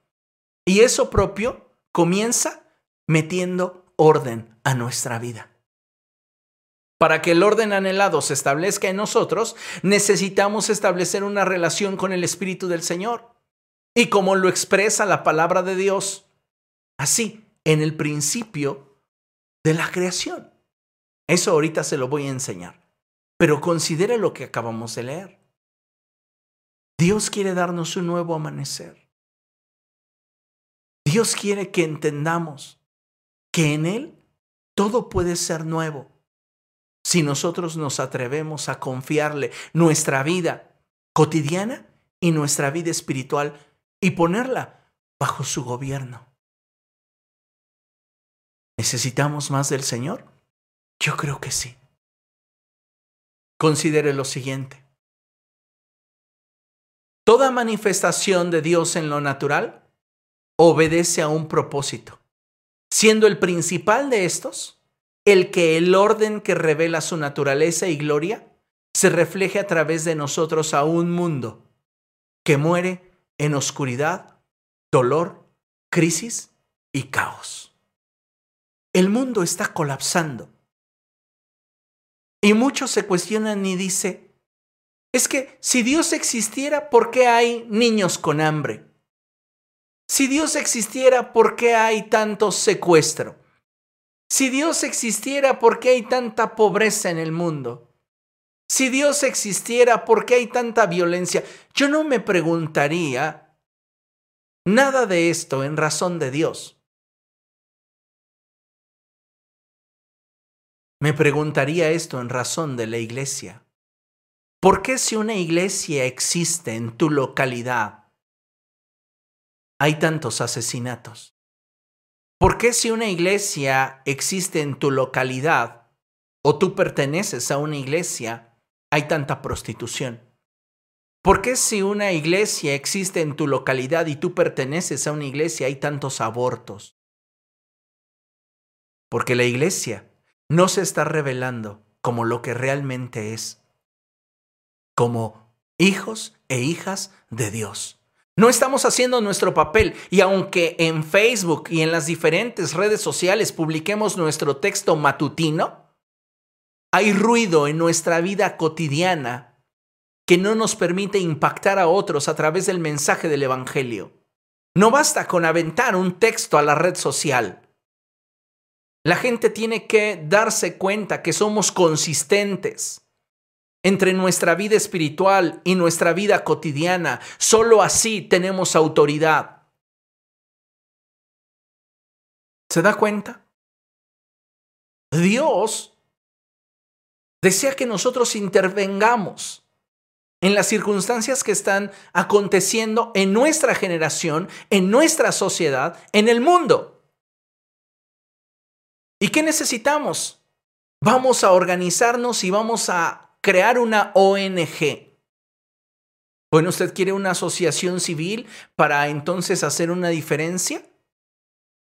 S1: Y eso propio comienza metiendo orden a nuestra vida. Para que el orden anhelado se establezca en nosotros, necesitamos establecer una relación con el Espíritu del Señor. Y como lo expresa la palabra de Dios, así, en el principio de la creación. Eso ahorita se lo voy a enseñar. Pero considere lo que acabamos de leer. Dios quiere darnos un nuevo amanecer. Dios quiere que entendamos que en Él todo puede ser nuevo si nosotros nos atrevemos a confiarle nuestra vida cotidiana y nuestra vida espiritual y ponerla bajo su gobierno. ¿Necesitamos más del Señor? Yo creo que sí. Considere lo siguiente. Toda manifestación de Dios en lo natural obedece a un propósito, siendo el principal de estos el que el orden que revela su naturaleza y gloria se refleje a través de nosotros a un mundo que muere en oscuridad, dolor, crisis y caos. El mundo está colapsando. Y muchos se cuestionan y dicen, es que si Dios existiera, ¿por qué hay niños con hambre? Si Dios existiera, ¿por qué hay tanto secuestro? Si Dios existiera, ¿por qué hay tanta pobreza en el mundo? Si Dios existiera, ¿por qué hay tanta violencia? Yo no me preguntaría nada de esto en razón de Dios. Me preguntaría esto en razón de la iglesia. ¿Por qué si una iglesia existe en tu localidad, hay tantos asesinatos? ¿Por qué si una iglesia existe en tu localidad o tú perteneces a una iglesia, hay tanta prostitución? ¿Por qué si una iglesia existe en tu localidad y tú perteneces a una iglesia, hay tantos abortos? Porque la iglesia no se está revelando como lo que realmente es, como hijos e hijas de Dios. No estamos haciendo nuestro papel y aunque en Facebook y en las diferentes redes sociales publiquemos nuestro texto matutino, hay ruido en nuestra vida cotidiana que no nos permite impactar a otros a través del mensaje del Evangelio. No basta con aventar un texto a la red social. La gente tiene que darse cuenta que somos consistentes entre nuestra vida espiritual y nuestra vida cotidiana. Solo así tenemos autoridad. ¿Se da cuenta? Dios desea que nosotros intervengamos en las circunstancias que están aconteciendo en nuestra generación, en nuestra sociedad, en el mundo. ¿Y qué necesitamos? Vamos a organizarnos y vamos a crear una ONG. Bueno, ¿usted quiere una asociación civil para entonces hacer una diferencia?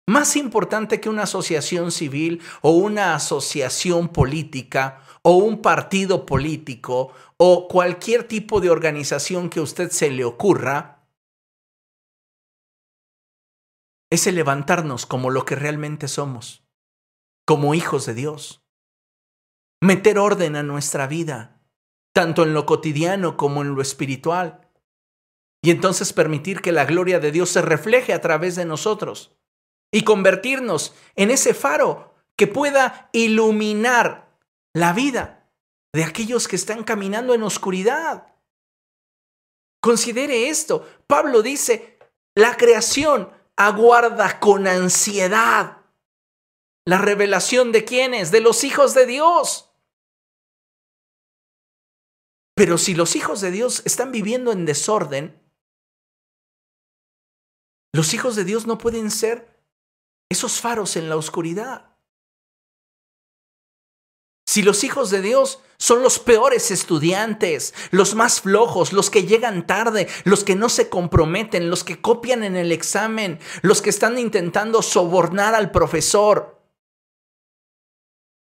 S1: Más importante que una asociación civil o una asociación política o un partido político o cualquier tipo de organización que a usted se le ocurra, es el levantarnos como lo que realmente somos, como hijos de Dios meter orden a nuestra vida, tanto en lo cotidiano como en lo espiritual. Y entonces permitir que la gloria de Dios se refleje a través de nosotros y convertirnos en ese faro que pueda iluminar la vida de aquellos que están caminando en oscuridad. Considere esto. Pablo dice, la creación aguarda con ansiedad la revelación de quienes, de los hijos de Dios. Pero si los hijos de Dios están viviendo en desorden, los hijos de Dios no pueden ser esos faros en la oscuridad. Si los hijos de Dios son los peores estudiantes, los más flojos, los que llegan tarde, los que no se comprometen, los que copian en el examen, los que están intentando sobornar al profesor,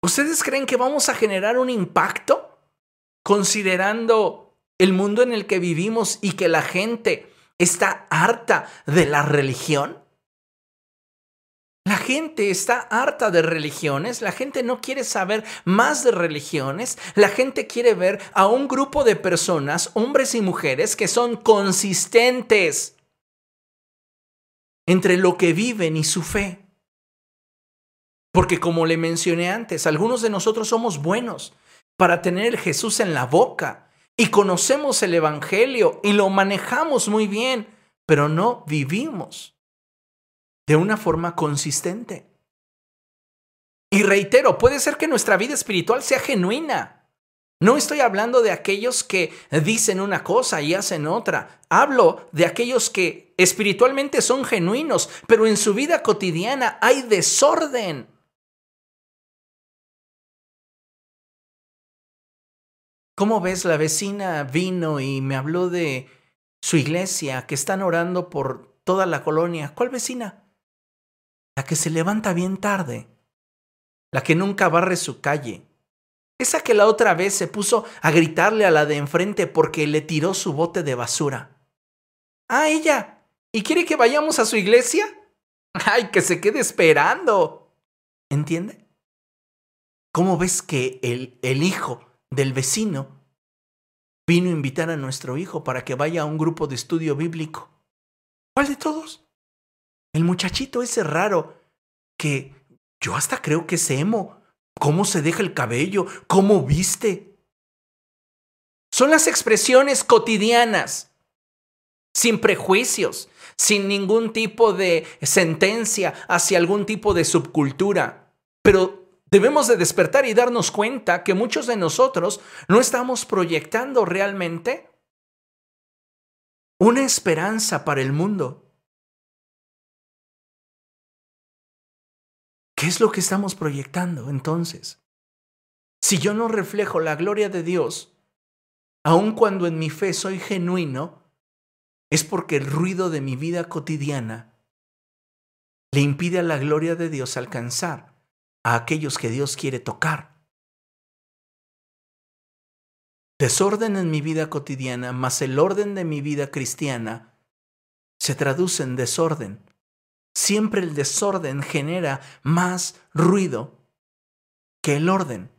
S1: ¿ustedes creen que vamos a generar un impacto? Considerando el mundo en el que vivimos y que la gente está harta de la religión? La gente está harta de religiones, la gente no quiere saber más de religiones, la gente quiere ver a un grupo de personas, hombres y mujeres, que son consistentes. entre lo que viven y su fe. Porque como le mencioné antes, algunos de nosotros somos buenos para tener Jesús en la boca y conocemos el Evangelio y lo manejamos muy bien, pero no vivimos de una forma consistente. Y reitero, puede ser que nuestra vida espiritual sea genuina. No estoy hablando de aquellos que dicen una cosa y hacen otra. Hablo de aquellos que espiritualmente son genuinos, pero en su vida cotidiana hay desorden. ¿Cómo ves? La vecina vino y me habló de su iglesia, que están orando por toda la colonia. ¿Cuál vecina? La que se levanta bien tarde, la que nunca barre su calle, esa que la otra vez se puso a gritarle a la de enfrente porque le tiró su bote de basura. Ah, ella. ¿Y quiere que vayamos a su iglesia? [laughs] Ay, que se quede esperando. ¿Entiende? ¿Cómo ves que el, el hijo del vecino vino a invitar a nuestro hijo para que vaya a un grupo de estudio bíblico. ¿Cuál de todos? El muchachito ese raro que yo hasta creo que es emo. ¿Cómo se deja el cabello? ¿Cómo viste? Son las expresiones cotidianas, sin prejuicios, sin ningún tipo de sentencia hacia algún tipo de subcultura. Pero Debemos de despertar y darnos cuenta que muchos de nosotros no estamos proyectando realmente una esperanza para el mundo. ¿Qué es lo que estamos proyectando entonces? Si yo no reflejo la gloria de Dios, aun cuando en mi fe soy genuino, es porque el ruido de mi vida cotidiana le impide a la gloria de Dios alcanzar a aquellos que Dios quiere tocar. Desorden en mi vida cotidiana, más el orden de mi vida cristiana, se traduce en desorden. Siempre el desorden genera más ruido que el orden.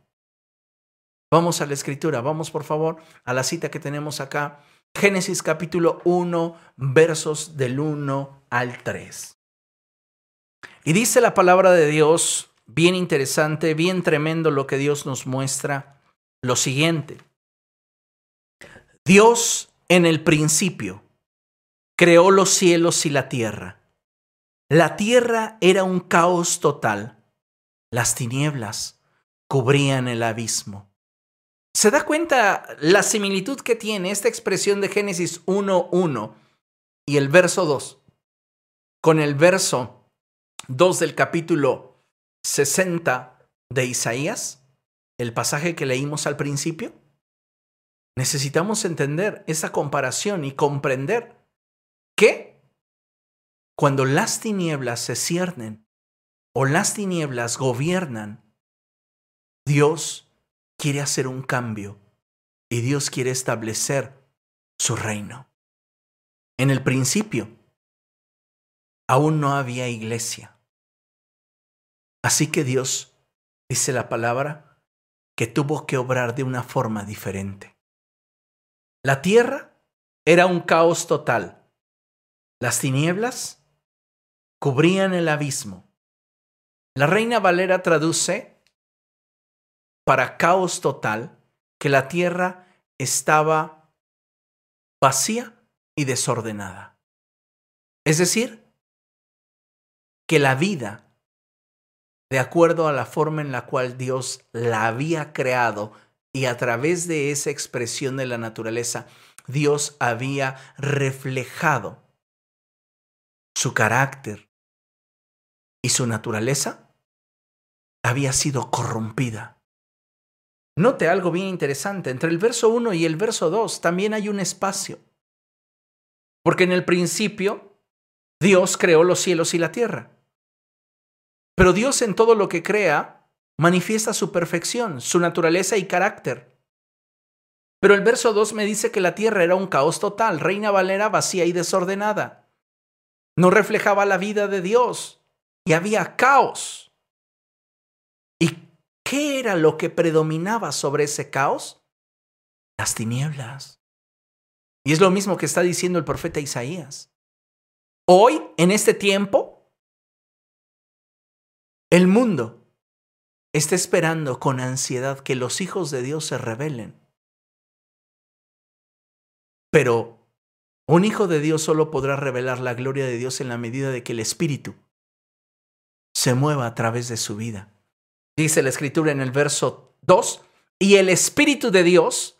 S1: Vamos a la escritura, vamos por favor a la cita que tenemos acá. Génesis capítulo 1, versos del 1 al 3. Y dice la palabra de Dios, bien interesante, bien tremendo lo que Dios nos muestra. Lo siguiente. Dios en el principio creó los cielos y la tierra. La tierra era un caos total. Las tinieblas cubrían el abismo. ¿Se da cuenta la similitud que tiene esta expresión de Génesis 1.1 y el verso 2 con el verso 2 del capítulo 60 de Isaías, el pasaje que leímos al principio? Necesitamos entender esa comparación y comprender que cuando las tinieblas se ciernen o las tinieblas gobiernan, Dios quiere hacer un cambio y Dios quiere establecer su reino. En el principio, aún no había iglesia. Así que Dios, dice la palabra, que tuvo que obrar de una forma diferente. La tierra era un caos total. Las tinieblas cubrían el abismo. La reina Valera traduce para caos total que la tierra estaba vacía y desordenada. Es decir, que la vida de acuerdo a la forma en la cual Dios la había creado y a través de esa expresión de la naturaleza, Dios había reflejado su carácter y su naturaleza había sido corrompida. Note algo bien interesante, entre el verso 1 y el verso 2 también hay un espacio. Porque en el principio Dios creó los cielos y la tierra. Pero Dios en todo lo que crea manifiesta su perfección, su naturaleza y carácter. Pero el verso 2 me dice que la tierra era un caos total, reina Valera vacía y desordenada. No reflejaba la vida de Dios y había caos. ¿Y qué era lo que predominaba sobre ese caos? Las tinieblas. Y es lo mismo que está diciendo el profeta Isaías. Hoy, en este tiempo, el mundo está esperando con ansiedad que los hijos de Dios se rebelen. Pero un hijo de Dios solo podrá revelar la gloria de Dios en la medida de que el Espíritu se mueva a través de su vida. Dice la escritura en el verso 2, y el Espíritu de Dios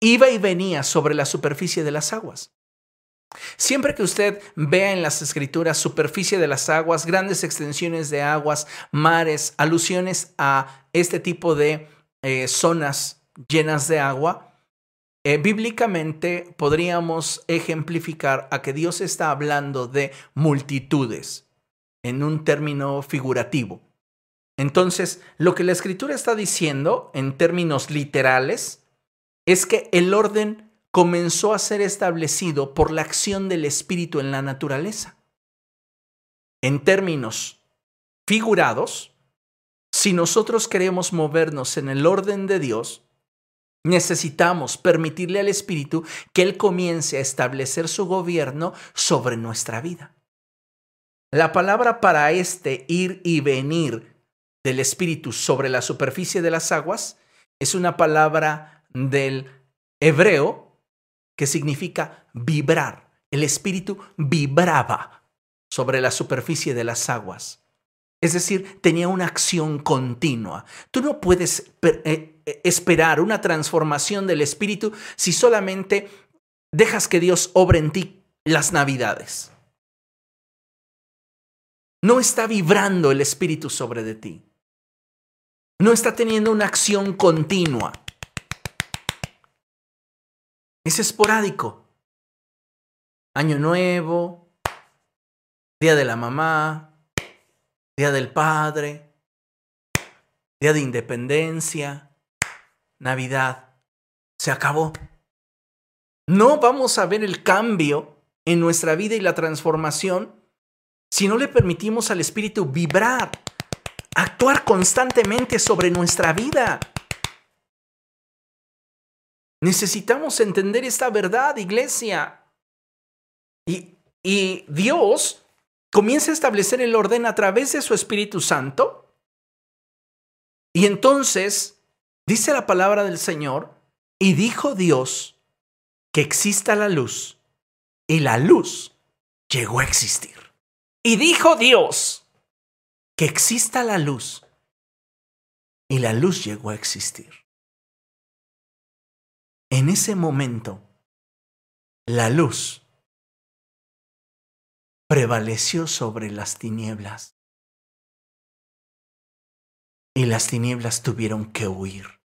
S1: iba y venía sobre la superficie de las aguas. Siempre que usted vea en las escrituras superficie de las aguas, grandes extensiones de aguas, mares, alusiones a este tipo de eh, zonas llenas de agua, eh, bíblicamente podríamos ejemplificar a que Dios está hablando de multitudes en un término figurativo. Entonces, lo que la escritura está diciendo en términos literales es que el orden comenzó a ser establecido por la acción del Espíritu en la naturaleza. En términos figurados, si nosotros queremos movernos en el orden de Dios, necesitamos permitirle al Espíritu que Él comience a establecer su gobierno sobre nuestra vida. La palabra para este ir y venir del Espíritu sobre la superficie de las aguas es una palabra del hebreo que significa vibrar. El espíritu vibraba sobre la superficie de las aguas. Es decir, tenía una acción continua. Tú no puedes eh, eh, esperar una transformación del espíritu si solamente dejas que Dios obre en ti las navidades. No está vibrando el espíritu sobre de ti. No está teniendo una acción continua. Es esporádico. Año nuevo, día de la mamá, día del padre, día de independencia, Navidad. Se acabó. No vamos a ver el cambio en nuestra vida y la transformación si no le permitimos al Espíritu vibrar, actuar constantemente sobre nuestra vida. Necesitamos entender esta verdad, iglesia. Y, y Dios comienza a establecer el orden a través de su Espíritu Santo. Y entonces, dice la palabra del Señor, y dijo Dios que exista la luz, y la luz llegó a existir. Y dijo Dios que exista la luz, y la luz llegó a existir. En ese momento, la luz prevaleció sobre las tinieblas y las tinieblas tuvieron que huir.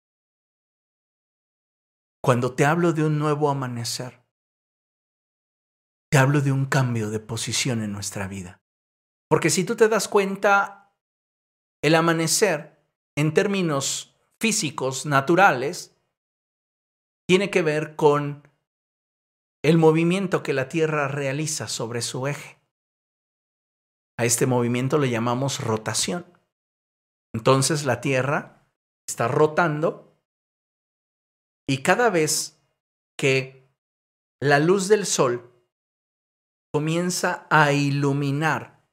S1: Cuando te hablo de un nuevo amanecer, te hablo de un cambio de posición en nuestra vida. Porque si tú te das cuenta, el amanecer, en términos físicos, naturales, tiene que ver con el movimiento que la Tierra realiza sobre su eje. A este movimiento le llamamos rotación. Entonces la Tierra está rotando y cada vez que la luz del Sol comienza a iluminar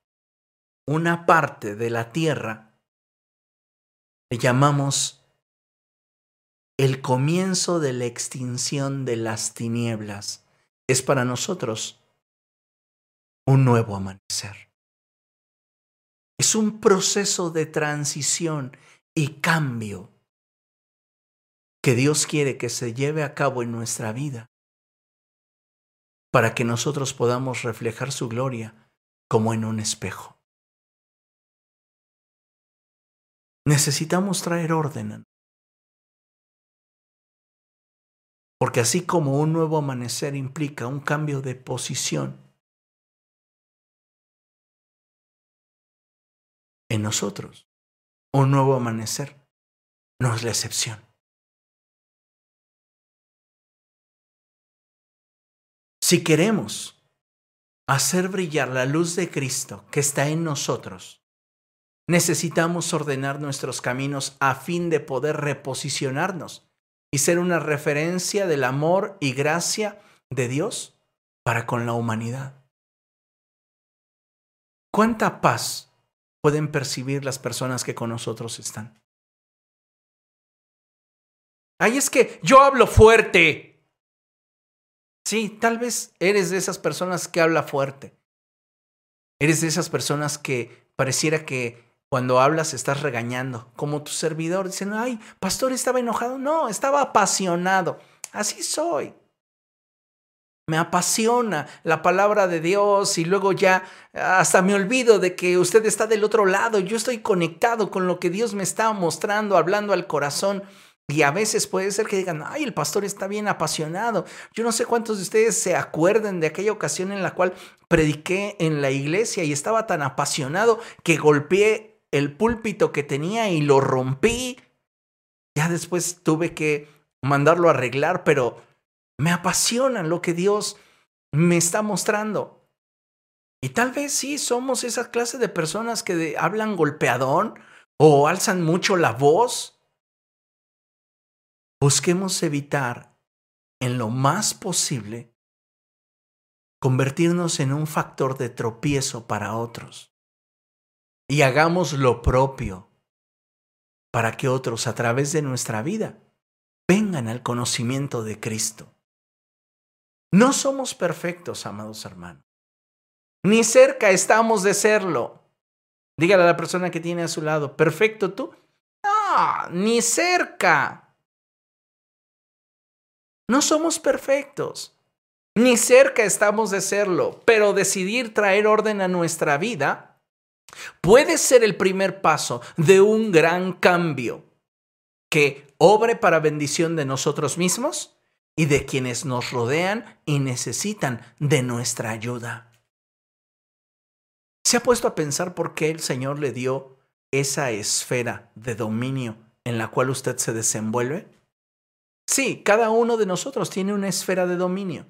S1: una parte de la Tierra, le llamamos el comienzo de la extinción de las tinieblas es para nosotros un nuevo amanecer. Es un proceso de transición y cambio que Dios quiere que se lleve a cabo en nuestra vida para que nosotros podamos reflejar su gloria como en un espejo. Necesitamos traer orden Porque así como un nuevo amanecer implica un cambio de posición en nosotros, un nuevo amanecer no es la excepción. Si queremos hacer brillar la luz de Cristo que está en nosotros, necesitamos ordenar nuestros caminos a fin de poder reposicionarnos y ser una referencia del amor y gracia de Dios para con la humanidad. ¿cuánta paz pueden percibir las personas que con nosotros están? Ahí es que yo hablo fuerte. Sí, tal vez eres de esas personas que habla fuerte. Eres de esas personas que pareciera que cuando hablas estás regañando, como tu servidor, dicen, ay, pastor estaba enojado. No, estaba apasionado. Así soy. Me apasiona la palabra de Dios y luego ya hasta me olvido de que usted está del otro lado. Yo estoy conectado con lo que Dios me está mostrando, hablando al corazón. Y a veces puede ser que digan, ay, el pastor está bien apasionado. Yo no sé cuántos de ustedes se acuerden de aquella ocasión en la cual prediqué en la iglesia y estaba tan apasionado que golpeé el púlpito que tenía y lo rompí. Ya después tuve que mandarlo a arreglar, pero me apasiona lo que Dios me está mostrando. Y tal vez sí somos esa clase de personas que hablan golpeadón o alzan mucho la voz. Busquemos evitar en lo más posible convertirnos en un factor de tropiezo para otros. Y hagamos lo propio para que otros a través de nuestra vida vengan al conocimiento de Cristo. No somos perfectos, amados hermanos. Ni cerca estamos de serlo. Dígale a la persona que tiene a su lado, ¿perfecto tú? No, ni cerca. No somos perfectos. Ni cerca estamos de serlo, pero decidir traer orden a nuestra vida puede ser el primer paso de un gran cambio que obre para bendición de nosotros mismos y de quienes nos rodean y necesitan de nuestra ayuda. ¿Se ha puesto a pensar por qué el Señor le dio esa esfera de dominio en la cual usted se desenvuelve? Sí, cada uno de nosotros tiene una esfera de dominio.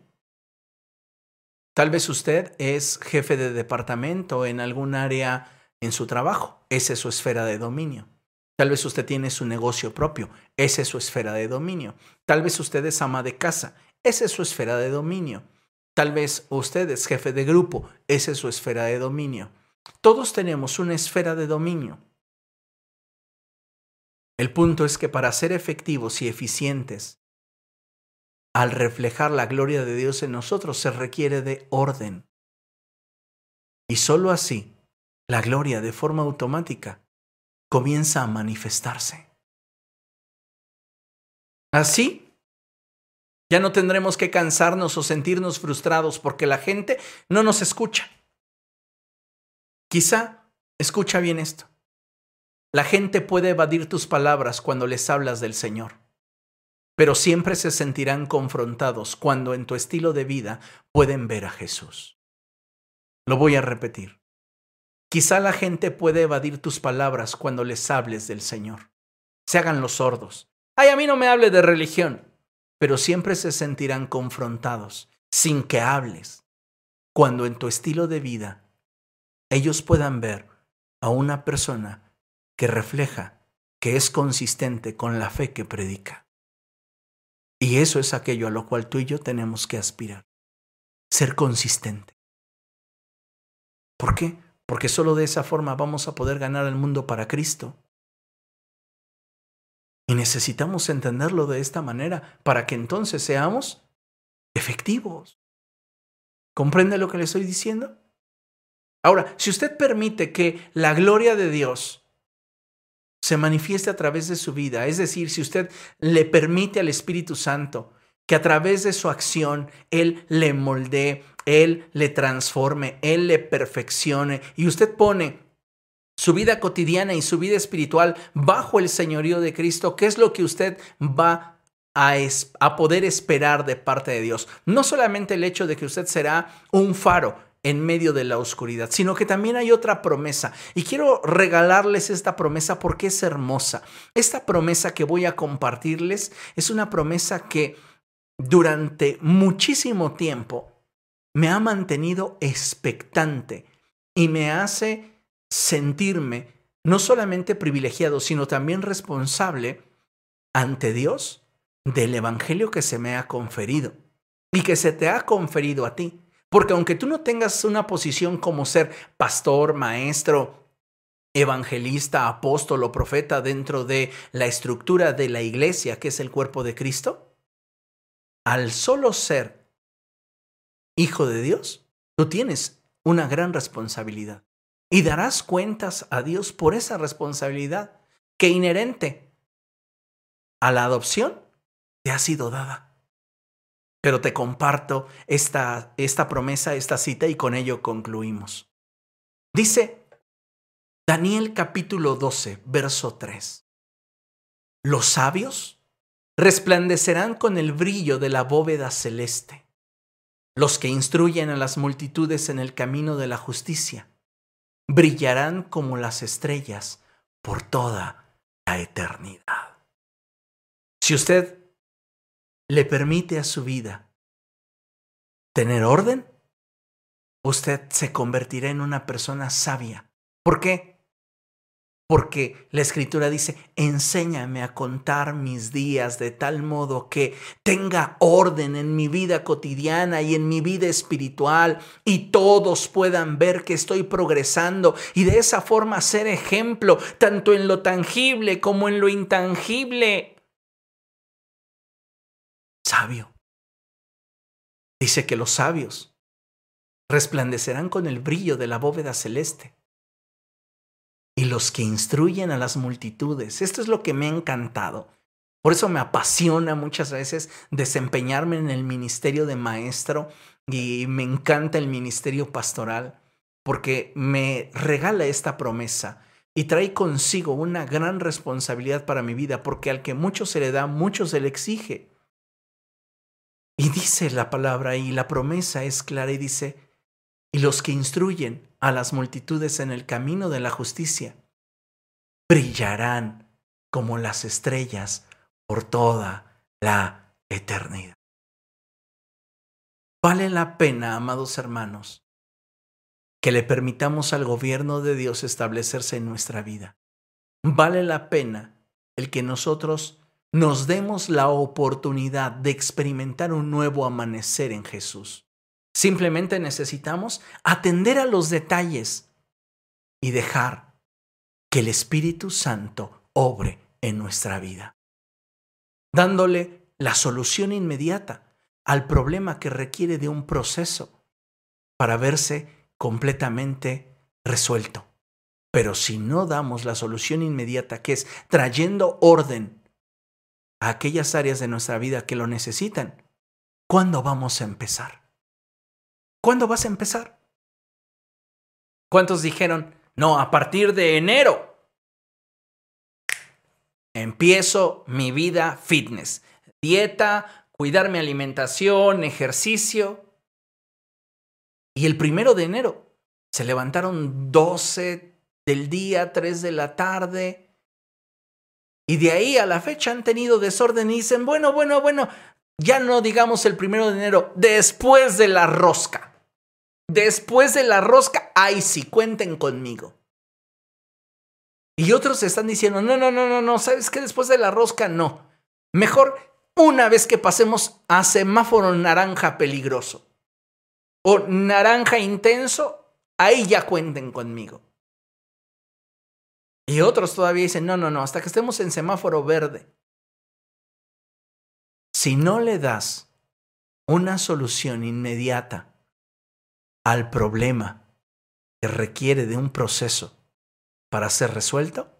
S1: Tal vez usted es jefe de departamento en algún área en su trabajo. Esa es su esfera de dominio. Tal vez usted tiene su negocio propio, esa es su esfera de dominio. Tal vez usted es ama de casa, esa es su esfera de dominio. Tal vez usted es jefe de grupo, esa es su esfera de dominio. Todos tenemos una esfera de dominio. El punto es que para ser efectivos y eficientes, al reflejar la gloria de Dios en nosotros, se requiere de orden. Y sólo así, la gloria de forma automática comienza a manifestarse. Así, ya no tendremos que cansarnos o sentirnos frustrados porque la gente no nos escucha. Quizá, escucha bien esto, la gente puede evadir tus palabras cuando les hablas del Señor, pero siempre se sentirán confrontados cuando en tu estilo de vida pueden ver a Jesús. Lo voy a repetir. Quizá la gente puede evadir tus palabras cuando les hables del Señor. Se hagan los sordos. Ay, a mí no me hable de religión. Pero siempre se sentirán confrontados sin que hables. Cuando en tu estilo de vida ellos puedan ver a una persona que refleja que es consistente con la fe que predica. Y eso es aquello a lo cual tú y yo tenemos que aspirar. Ser consistente. ¿Por qué? Porque solo de esa forma vamos a poder ganar el mundo para Cristo. Y necesitamos entenderlo de esta manera para que entonces seamos efectivos. ¿Comprende lo que le estoy diciendo? Ahora, si usted permite que la gloria de Dios se manifieste a través de su vida, es decir, si usted le permite al Espíritu Santo que a través de su acción Él le moldee, Él le transforme, Él le perfeccione. Y usted pone su vida cotidiana y su vida espiritual bajo el señorío de Cristo, ¿qué es lo que usted va a, a poder esperar de parte de Dios? No solamente el hecho de que usted será un faro, en medio de la oscuridad, sino que también hay otra promesa. Y quiero regalarles esta promesa porque es hermosa. Esta promesa que voy a compartirles es una promesa que durante muchísimo tiempo me ha mantenido expectante y me hace sentirme no solamente privilegiado, sino también responsable ante Dios del Evangelio que se me ha conferido y que se te ha conferido a ti. Porque aunque tú no tengas una posición como ser pastor, maestro, evangelista, apóstol o profeta dentro de la estructura de la iglesia, que es el cuerpo de Cristo, al solo ser hijo de Dios, tú tienes una gran responsabilidad. Y darás cuentas a Dios por esa responsabilidad que inherente a la adopción te ha sido dada. Pero te comparto esta, esta promesa, esta cita y con ello concluimos. Dice Daniel capítulo 12, verso 3. Los sabios resplandecerán con el brillo de la bóveda celeste. Los que instruyen a las multitudes en el camino de la justicia brillarán como las estrellas por toda la eternidad. Si usted le permite a su vida tener orden, usted se convertirá en una persona sabia. ¿Por qué? Porque la escritura dice, enséñame a contar mis días de tal modo que tenga orden en mi vida cotidiana y en mi vida espiritual y todos puedan ver que estoy progresando y de esa forma ser ejemplo tanto en lo tangible como en lo intangible. Sabio. Dice que los sabios resplandecerán con el brillo de la bóveda celeste y los que instruyen a las multitudes. Esto es lo que me ha encantado. Por eso me apasiona muchas veces desempeñarme en el ministerio de maestro y me encanta el ministerio pastoral porque me regala esta promesa y trae consigo una gran responsabilidad para mi vida porque al que mucho se le da, mucho se le exige. Y dice la palabra y la promesa es clara y dice, y los que instruyen a las multitudes en el camino de la justicia, brillarán como las estrellas por toda la eternidad. Vale la pena, amados hermanos, que le permitamos al gobierno de Dios establecerse en nuestra vida. Vale la pena el que nosotros nos demos la oportunidad de experimentar un nuevo amanecer en Jesús. Simplemente necesitamos atender a los detalles y dejar que el Espíritu Santo obre en nuestra vida, dándole la solución inmediata al problema que requiere de un proceso para verse completamente resuelto. Pero si no damos la solución inmediata, que es trayendo orden a aquellas áreas de nuestra vida que lo necesitan, ¿cuándo vamos a empezar? ¿Cuándo vas a empezar? ¿Cuántos dijeron, no, a partir de enero empiezo mi vida fitness, dieta, cuidar mi alimentación, ejercicio? Y el primero de enero se levantaron 12 del día, 3 de la tarde. Y de ahí a la fecha han tenido desorden y dicen, bueno, bueno, bueno, ya no digamos el primero de enero, después de la rosca. Después de la rosca, ay sí, cuenten conmigo. Y otros están diciendo, no, no, no, no, no, ¿sabes qué? Después de la rosca, no. Mejor una vez que pasemos a semáforo naranja peligroso o naranja intenso, ahí ya cuenten conmigo. Y otros todavía dicen, no, no, no, hasta que estemos en semáforo verde. Si no le das una solución inmediata al problema que requiere de un proceso para ser resuelto,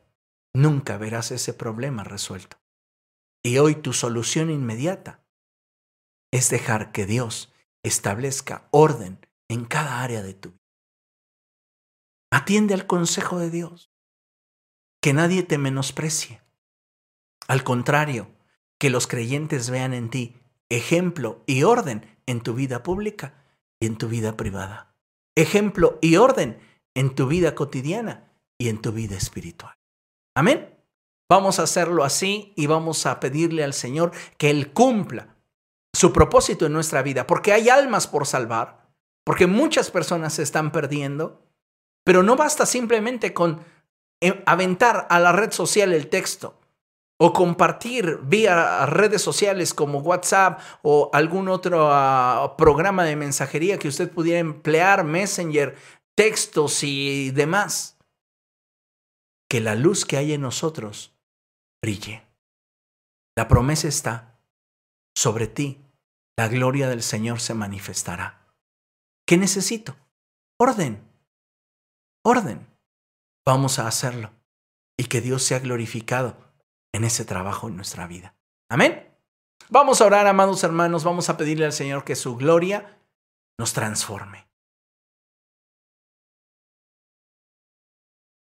S1: nunca verás ese problema resuelto. Y hoy tu solución inmediata es dejar que Dios establezca orden en cada área de tu vida. Atiende al consejo de Dios. Que nadie te menosprecie. Al contrario, que los creyentes vean en ti ejemplo y orden en tu vida pública en tu vida privada. Ejemplo y orden en tu vida cotidiana y en tu vida espiritual. Amén. Vamos a hacerlo así y vamos a pedirle al Señor que Él cumpla su propósito en nuestra vida, porque hay almas por salvar, porque muchas personas se están perdiendo, pero no basta simplemente con eh, aventar a la red social el texto o compartir vía redes sociales como WhatsApp o algún otro ah, programa de mensajería que usted pudiera emplear, Messenger, textos y demás. Que la luz que hay en nosotros brille. La promesa está sobre ti. La gloria del Señor se manifestará. ¿Qué necesito? Orden. Orden. Vamos a hacerlo. Y que Dios sea glorificado en ese trabajo en nuestra vida. Amén. Vamos a orar, amados hermanos, vamos a pedirle al Señor que su gloria nos transforme.